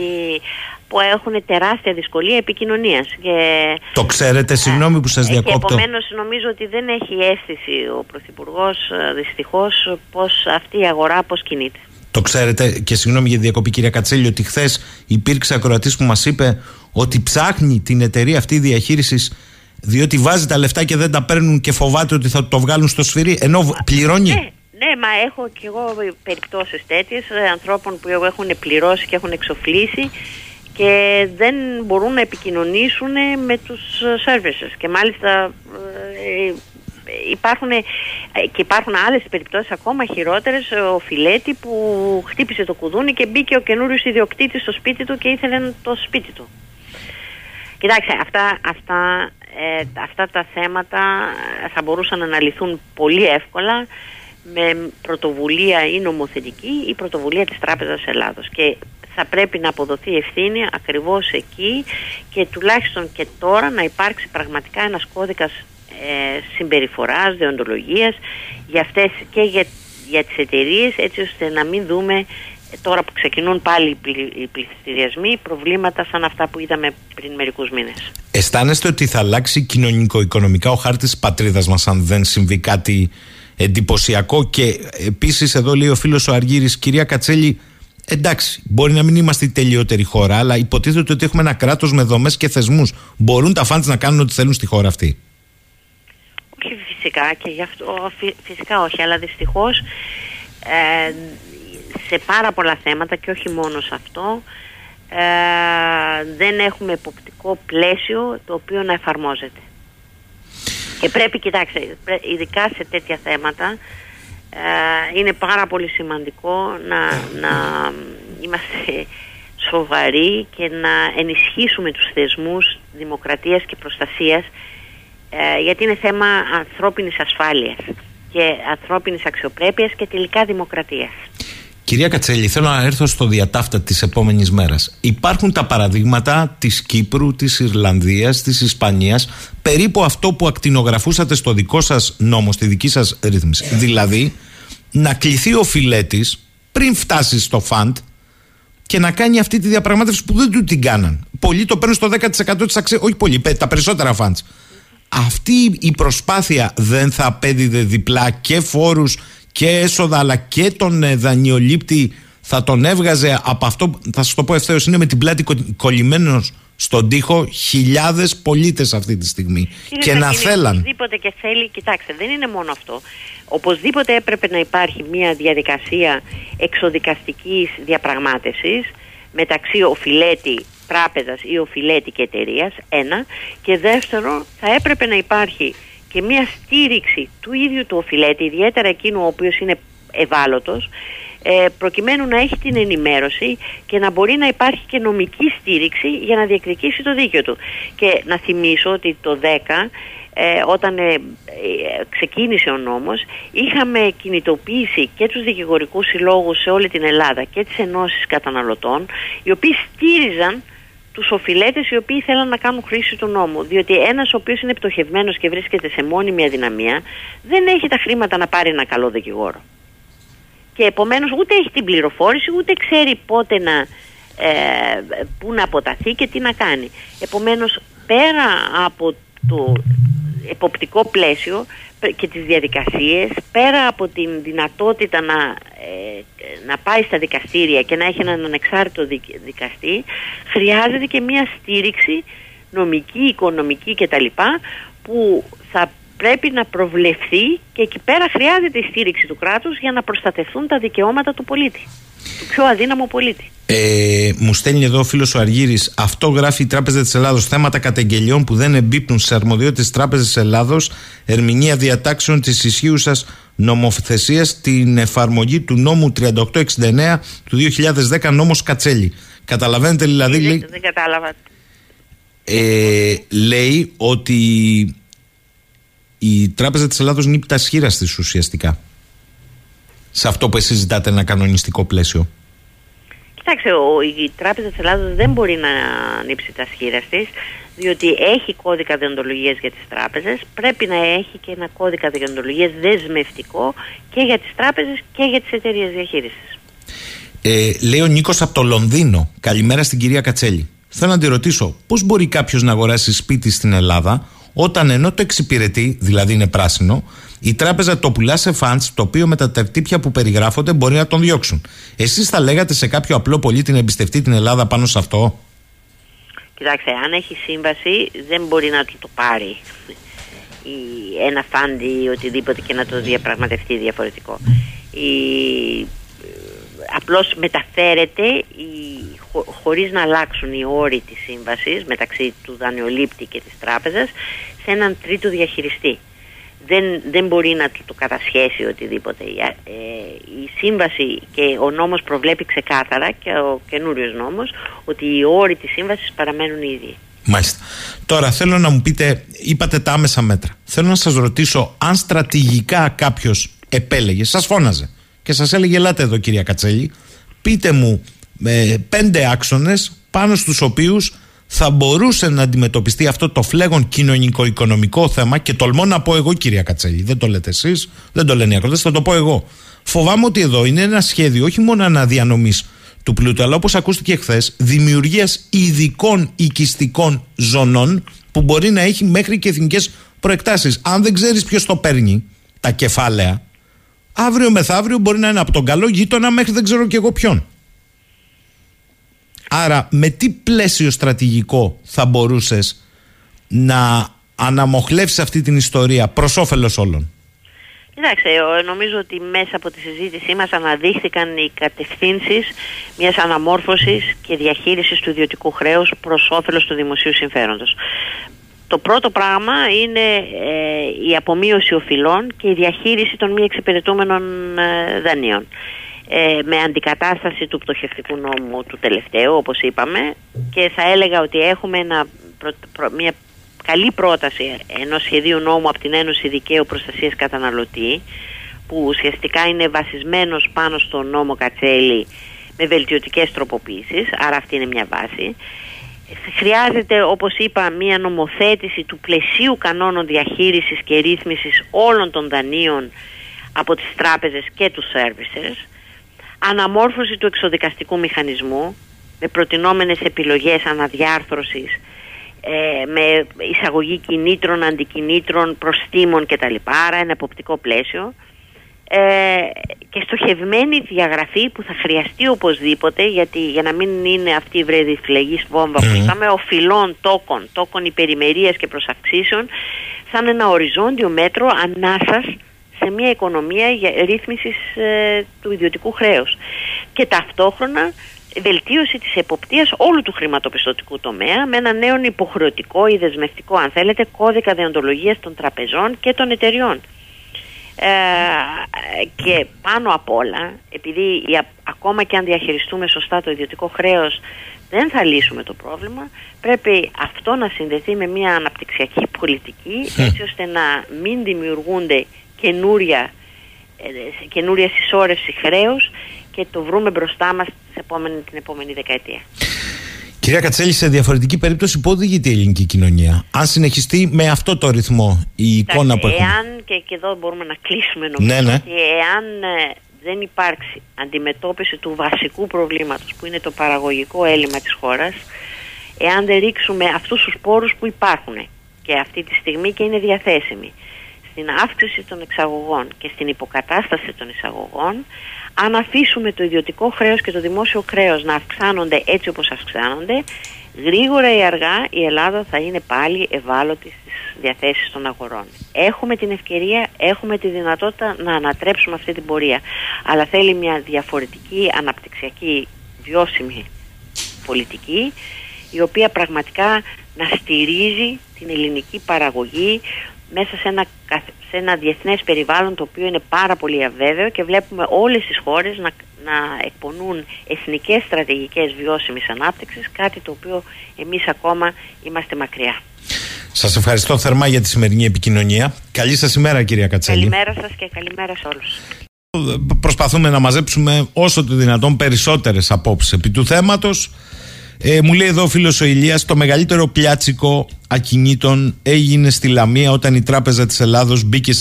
Speaker 5: που έχουν τεράστια δυσκολία επικοινωνίας. Και,
Speaker 2: το ξέρετε, συγγνώμη που σας διακόπτω.
Speaker 5: Και επομένως νομίζω ότι δεν έχει αίσθηση ο Πρωθυπουργός ε, δυστυχώς πώς αυτή η αγορά πώς κινείται.
Speaker 2: Το ξέρετε και συγγνώμη για διακοπή κυρία Κατσέλη ότι χθες υπήρξε ακροατής που μας είπε ότι ψάχνει την εταιρεία αυτή διαχείρισης διότι βάζει τα λεφτά και δεν τα παίρνουν και φοβάται ότι θα το βγάλουν στο σφυρί ενώ πληρώνει.
Speaker 5: Ναι, ναι, μα έχω και εγώ περιπτώσεις τέτοιες ε, ανθρώπων που έχουν πληρώσει και έχουν εξοφλήσει και δεν μπορούν να επικοινωνήσουν με τους services. Και μάλιστα ε, υπάρχουν και υπάρχουν άλλες περιπτώσεις ακόμα χειρότερες. Ο Φιλέτη που χτύπησε το κουδούνι και μπήκε ο καινούριος ιδιοκτήτης στο σπίτι του και ήθελε το σπίτι του. Κοιτάξτε, αυτά, αυτά, ε, αυτά τα θέματα θα μπορούσαν να αναλυθούν πολύ εύκολα με πρωτοβουλία ή νομοθετική ή πρωτοβουλία της Τράπεζας Ελλάδος. Και θα πρέπει να αποδοθεί ευθύνη ακριβώς εκεί και τουλάχιστον και τώρα να υπάρξει πραγματικά ένας κώδικας ε, συμπεριφοράς, δεοντολογίας για αυτές και για, για τις εταιρείες έτσι ώστε να μην δούμε τώρα που ξεκινούν πάλι οι πληθυστηριασμοί προβλήματα σαν αυτά που είδαμε πριν μερικούς μήνες.
Speaker 2: Αισθάνεστε ότι θα αλλάξει κοινωνικο-οικονομικά ο χάρτης της πατρίδας μας αν δεν συμβεί κάτι εντυπωσιακό; Και επίσης εδώ λέει ο φίλος ο Αργύρης κυρία Κατσέλη εντάξει μπορεί να μην είμαστε η τελειότερη χώρα αλλά υποτίθεται ότι έχουμε ένα κράτος με δομές και θεσμούς μπορούν τα φάντς να κάνουν ό,τι θέλουν στη χώρα αυτή;
Speaker 5: Όχι φυσικά και γι' αυτό φυσικά όχι αλλά δυστυχώς ε, σε πάρα πολλά θέματα και όχι μόνο σε αυτό ε, δεν έχουμε εποπτικό πλαίσιο το οποίο να εφαρμόζεται. Και πρέπει, κοιτάξτε, ειδικά σε τέτοια θέματα ε, είναι πάρα πολύ σημαντικό να, να είμαστε σοβαροί και να ενισχύσουμε τους θεσμούς δημοκρατίας και προστασίας ε, γιατί είναι θέμα ανθρώπινης ασφάλειας και ανθρώπινης αξιοπρέπειας και τελικά δημοκρατίας.
Speaker 2: Κυρία Κατσέλη, θέλω να έρθω στο διατάφτα της επόμενης μέρας. Υπάρχουν τα παραδείγματα της Κύπρου, της Ιρλανδίας, της Ισπανίας, περίπου αυτό που ακτινογραφούσατε στο δικό σας νόμο, στη δική σας ρύθμιση. Δηλαδή, να κληθεί ο φιλέτης πριν φτάσει στο φαντ και να κάνει αυτή τη διαπραγμάτευση που δεν του την κάναν. Πολλοί το παίρνουν στο 10% της αξίας. Όχι πολλοί, τα περισσότερα φαντς. Αυτή η προσπάθεια δεν θα απέδιδε διπλά και φόρους και έσοδα αλλά και τον ε, δανειολήπτη θα τον έβγαζε από αυτό, θα σας το πω ευθέως, είναι με την πλάτη κολλημένος στον τοίχο χιλιάδες πολίτες αυτή τη στιγμή. και να θέλαν.
Speaker 5: Οπωσδήποτε και θέλει, κοιτάξτε, δεν είναι μόνο αυτό. Οπωσδήποτε έπρεπε να υπάρχει μια διαδικασία εξοδικαστικής διαπραγμάτευσης μεταξύ οφειλέτη τράπεζας ή οφειλέτη και εταιρείας, ένα. Και δεύτερο, θα έπρεπε να υπάρχει και μια στήριξη του ίδιου του οφειλέτη, ιδιαίτερα εκείνου ο οποίος είναι ευάλωτος, ε, προκειμένου να έχει την ενημέρωση και να μπορεί να υπάρχει και νομική στήριξη για να διεκδικήσει το δίκαιο του. Και να θυμίσω ότι το 10 ε, όταν ε, ξεκίνησε ο νόμος είχαμε κινητοποιήσει και τους δικηγορικούς συλλόγους σε όλη την Ελλάδα και τις ενώσεις καταναλωτών οι οποίοι στήριζαν τους οφειλέτες οι οποίοι θέλαν να κάνουν χρήση του νόμου. Διότι ένας ο οποίος είναι πτωχευμένος και βρίσκεται σε μόνιμη αδυναμία δεν έχει τα χρήματα να πάρει ένα καλό δικηγόρο. Και επομένως ούτε έχει την πληροφόρηση ούτε ξέρει πότε να, ε, πού να αποταθεί και τι να κάνει. Επομένως πέρα από το εποπτικό πλαίσιο και τις διαδικασίες πέρα από την δυνατότητα να, ε, να πάει στα δικαστήρια και να έχει έναν ανεξάρτητο δικαστή χρειάζεται και μια στήριξη νομική, οικονομική κτλ που θα πρέπει να προβλεφθεί και εκεί πέρα χρειάζεται η στήριξη του κράτους για να προστατευτούν τα δικαιώματα του πολίτη του πιο αδύναμου πολίτη.
Speaker 2: Ε, μου στέλνει εδώ ο φίλος ο Αργύρης. Αυτό γράφει η Τράπεζα της Ελλάδος. Θέματα καταγγελιών που δεν εμπίπτουν σε αρμοδιότητες της Τράπεζας της Ελλάδος. Ερμηνεία διατάξεων της ισχύουσας νομοθεσίας. Την εφαρμογή του νόμου 3869 του 2010, νόμος Κατσέλη. Καταλαβαίνετε δηλαδή.
Speaker 5: Δεν, λέει, δεν κατάλαβα.
Speaker 2: Ε, λέει ότι η Τράπεζα της Ελλάδος νύπτει τα σχήρα της ουσιαστικά σε αυτό που εσείς ζητάτε ένα κανονιστικό πλαίσιο;
Speaker 5: Κοιτάξτε, ο, η Τράπεζα της Ελλάδος δεν μπορεί να ανοίξει τα σχήρα της, διότι έχει κώδικα διοντολογίας για τις τράπεζες, πρέπει να έχει και ένα κώδικα διοντολογίας δεσμευτικό και για τις τράπεζες και για τις εταιρείες διαχείρισης.
Speaker 2: Ε, λέει ο Νίκος από το Λονδίνο. Καλημέρα στην κυρία Κατσέλη. Θέλω να τη ρωτήσω, πώς μπορεί κάποιος να αγοράσει σπίτι στην Ελλάδα όταν ενώ το εξυπηρετεί, δηλαδή είναι πράσινο, Η τράπεζα το πουλά σε φαντ, το οποίο με τα τερτύπια που περιγράφονται μπορεί να τον διώξουν. Εσείς θα λέγατε σε κάποιο απλό πολίτη να εμπιστευτεί την Ελλάδα πάνω σε αυτό;
Speaker 5: Κοιτάξτε, αν έχει σύμβαση δεν μπορεί να του το πάρει ένα φάντι ή οτιδήποτε και να το διαπραγματευτεί διαφορετικό. Η, απλώς μεταφέρεται η, χω, χωρίς να αλλάξουν οι όροι της σύμβασης μεταξύ του δανειολήπτη και της τράπεζας σε έναν τρίτο διαχειριστή. Δεν, δεν μπορεί να του το κατασχέσει οτιδήποτε. Ε, η σύμβαση και ο νόμος προβλέπει ξεκάθαρα και ο καινούριος νόμος ότι οι όροι της σύμβασης παραμένουν οι ίδιοι.
Speaker 2: Μάλιστα. Τώρα θέλω να μου πείτε, είπατε τα άμεσα μέτρα. Θέλω να σας ρωτήσω αν στρατηγικά κάποιος επέλεγε, σας φώναζε και σας έλεγε ελάτε εδώ κυρία Κατσέλη, πείτε μου με πέντε άξονες πάνω στους οποίους θα μπορούσε να αντιμετωπιστεί αυτό το φλέγον κοινωνικο-οικονομικό θέμα και τολμώ να πω εγώ κυρία Κατσέλη, δεν το λέτε εσείς, δεν το λένε οι ακροτές, θα το πω εγώ. Φοβάμαι ότι εδώ είναι ένα σχέδιο όχι μόνο αναδιανομής του πλούτου, αλλά όπως ακούστηκε χθες, δημιουργίας ειδικών οικιστικών ζωνών που μπορεί να έχει μέχρι και εθνικές προεκτάσεις. Αν δεν ξέρεις ποιος το παίρνει, τα κεφάλαια, αύριο μεθαύριο μπορεί να είναι από τον καλό γείτονα μέχρι δεν ξέρω και εγώ ποιον. Άρα με τι πλαίσιο στρατηγικό θα μπορούσες να αναμοχλεύσεις αυτή την ιστορία προς όφελος όλων;
Speaker 5: Κοιτάξτε, νομίζω ότι μέσα από τη συζήτησή μας αναδείχθηκαν οι κατευθύνσεις μιας αναμόρφωσης και διαχείρισης του ιδιωτικού χρέους προς όφελος του δημοσίου συμφέροντος. Το πρώτο πράγμα είναι ε, η απομείωση οφειλών και η διαχείριση των μη εξυπηρετούμενων ε, δανείων. Ε, με αντικατάσταση του πτωχευτικού νόμου του τελευταίου, όπως είπαμε, και θα έλεγα ότι έχουμε ένα, μια καλή πρόταση ενός σχεδίου νόμου από την Ένωση Δικαίου Προστασίας Καταναλωτή, που ουσιαστικά είναι βασισμένος πάνω στο νόμο Κατσέλη με βελτιωτικές τροποποίησεις, άρα αυτή είναι μια βάση. Χρειάζεται, όπως είπα, μια νομοθέτηση του πλαισίου κανόνων διαχείρισης και ρύθμισης όλων των δανείων από τις τράπεζες και τους services, αναμόρφωση του εξοδικαστικού μηχανισμού με προτινόμενες επιλογές αναδιάρθρωσης, ε, με εισαγωγή κινήτρων, αντικινήτρων, προστήμων κτλ. Άρα ένα εποπτικό πλαίσιο ε, και στοχευμένη διαγραφή που θα χρειαστεί οπωσδήποτε γιατί για να μην είναι αυτή η βρεδιφλεγής βόμβα που είπαμε οφειλών τόκων, τόκων υπερημερίας και προσαυξήσεων σαν ένα οριζόντιο μέτρο ανάσας σε μια οικονομία για ρύθμισης ε, του ιδιωτικού χρέους και ταυτόχρονα βελτίωση της εποπτείας όλου του χρηματοπιστωτικού τομέα με ένα νέο υποχρεωτικό ή δεσμευτικό αν θέλετε κώδικα δεοντολογίας των τραπεζών και των εταιριών. Ε, και πάνω απ' όλα, επειδή ακόμα και αν διαχειριστούμε σωστά το ιδιωτικό χρέος δεν θα λύσουμε το πρόβλημα, πρέπει αυτό να συνδεθεί με μια αναπτυξιακή πολιτική έτσι ώστε να μην δημιουργούνται καινούρια, ε, καινούρια συσσόρευση χρέους και το βρούμε μπροστά μας την επόμενη δεκαετία.
Speaker 2: Κυρία Κατσέλη, σε διαφορετική περίπτωση πού οδηγείται η ελληνική κοινωνία; Αν συνεχιστεί με αυτό το ρυθμό η εικόνα που έχουμε.
Speaker 5: Εάν, και, και εδώ μπορούμε να κλείσουμε νομίζω,
Speaker 2: ναι, ναι.
Speaker 5: ότι εάν ε, δεν υπάρξει αντιμετώπιση του βασικού προβλήματος που είναι το παραγωγικό έλλειμμα της χώρας, εάν δεν ρίξουμε αυτούς τους πόρους που υπάρχουν και αυτή τη στιγμή και είναι διαθέσιμοι στην αύξηση των εξαγωγών και στην υποκατάσταση των εισαγωγών, αν αφήσουμε το ιδιωτικό χρέος και το δημόσιο χρέος να αυξάνονται έτσι όπως αυξάνονται, γρήγορα ή αργά η Ελλάδα θα είναι πάλι ευάλωτη στις διαθέσεις των αγορών. Έχουμε την ευκαιρία, έχουμε τη δυνατότητα να ανατρέψουμε αυτή την πορεία. Αλλά θέλει μια διαφορετική αναπτυξιακή βιώσιμη πολιτική η οποία πραγματικά να στηρίζει την ελληνική παραγωγή μέσα σε ένα, σε ένα διεθνές περιβάλλον το οποίο είναι πάρα πολύ αβέβαιο και βλέπουμε όλες τις χώρες να, να εκπονούν εθνικές στρατηγικές βιώσιμης ανάπτυξης, κάτι το οποίο εμείς ακόμα είμαστε μακριά.
Speaker 2: Σας ευχαριστώ θερμά για τη σημερινή επικοινωνία. Καλή σας ημέρα κυρία Κατσέλη.
Speaker 5: Καλημέρα σας και καλημέρα σε όλους.
Speaker 2: Προσπαθούμε να μαζέψουμε όσο το δυνατόν περισσότερες απόψεις επί του θέματος. Ε, μου λέει εδώ ο φίλος ο Ηλίας, το μεγαλύτερο πλιάτσικο ακινήτων έγινε στη Λαμία όταν η Τράπεζα της Ελλάδος μπήκε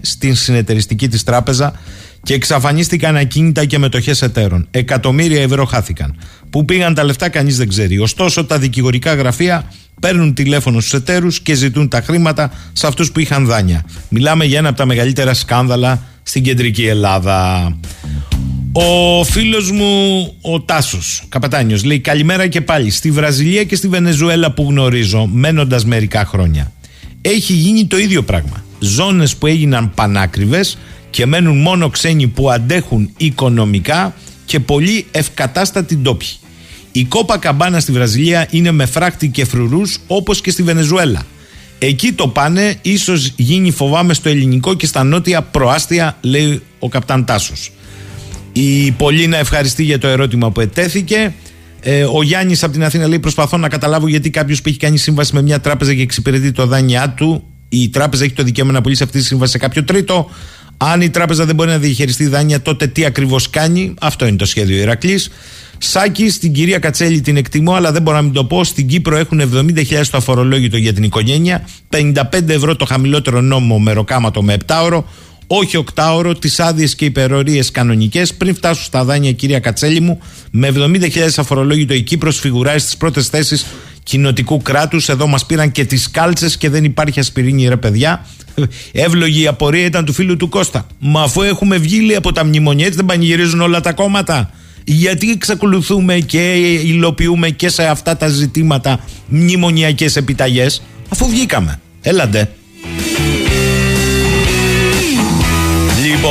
Speaker 2: στην συνεταιριστική της τράπεζα και εξαφανίστηκαν ακίνητα και μετοχές εταίρων. Εκατομμύρια ευρώ χάθηκαν. Πού πήγαν τα λεφτά, κανείς δεν ξέρει. Ωστόσο, τα δικηγορικά γραφεία παίρνουν τηλέφωνο στους εταίρους και ζητούν τα χρήματα σε αυτούς που είχαν δάνεια. Μιλάμε για ένα από τα μεγαλύτερα σκάνδαλα στην κεντρική Ελλάδα. Ο φίλος μου ο Τάσος, καπετάνιο, λέει καλημέρα και πάλι. Στη Βραζιλία και στη Βενεζουέλα που γνωρίζω, μένοντας μερικά χρόνια, έχει γίνει το ίδιο πράγμα. Ζώνες που έγιναν πανάκριβες και μένουν μόνο ξένοι που αντέχουν οικονομικά και πολύ ευκατάστατοι ντόπιοι. Η κόπα καμπάνα στη Βραζιλία είναι με φράκτη και φρουρούς όπως και στη Βενεζουέλα. Εκεί το πάνε, ίσως γίνει φοβάμαι στο ελληνικό και στα νότια προάστια, λέει ο καπτάν Τάσος. Η Πολίνα ευχαριστεί για το ερώτημα που ετέθηκε. Ε, ο Γιάννης από την Αθήνα λέει: Προσπαθώ να καταλάβω γιατί κάποιος που έχει κάνει σύμβαση με μια τράπεζα και εξυπηρετεί το δάνειά του, η τράπεζα έχει το δικαίωμα να πουλήσει αυτή τη σύμβαση σε κάποιο τρίτο. Αν η τράπεζα δεν μπορεί να διαχειριστεί δάνεια, τότε τι ακριβώς κάνει; Αυτό είναι το σχέδιο Ηρακλής. Σάκη, στην κυρία Κατσέλη την εκτιμώ, αλλά δεν μπορώ να μην το πω. Στην Κύπρο έχουν 70.000 το αφορολόγητο για την οικογένεια, 55 ευρώ το χαμηλότερο νόμο με ροκάματο με 7 ώρο, όχι 8 ώρο, τις άδειες και υπερορίες κανονικές. Πριν φτάσουν στα δάνεια, κυρία Κατσέλη μου, με 70.000 αφορολόγητο η Κύπρος φιγουράει στις πρώτες θέσεις κοινοτικού κράτους. Εδώ μας πήραν και τις κάλτσες και δεν υπάρχει ασπιρίνη, ρε παιδιά. Εύλογη η απορία ήταν του φίλου του Κώστα. Μα αφού έχουμε βγει από τα μνημονία, έτσι δεν πανηγυρίζουν όλα τα κόμματα. Γιατί εξακολουθούμε και υλοποιούμε και σε αυτά τα ζητήματα μνημονιακές επιταγές αφού βγήκαμε. Έλαντε.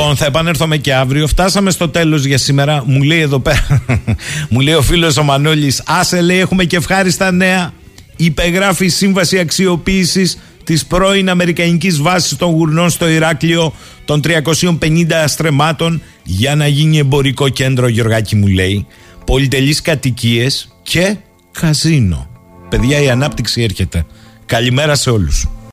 Speaker 2: Λοιπόν, θα επανέλθουμε και αύριο. Φτάσαμε στο τέλος για σήμερα. Μου λέει εδώ πέρα, μου λέει ο φίλος ο Μανώλης, άσε λέει, έχουμε και ευχάριστα νέα. Υπεγράφει σύμβαση αξιοποίησης της πρώην Αμερικανικής βάσης των γουρνών στο Ηράκλειο των 350 στρεμάτων για να γίνει εμπορικό κέντρο, Γιωργάκη μου λέει. Πολυτελείς κατοικίες και καζίνο. Παιδιά, η ανάπτυξη έρχεται. Καλημέρα σε όλους.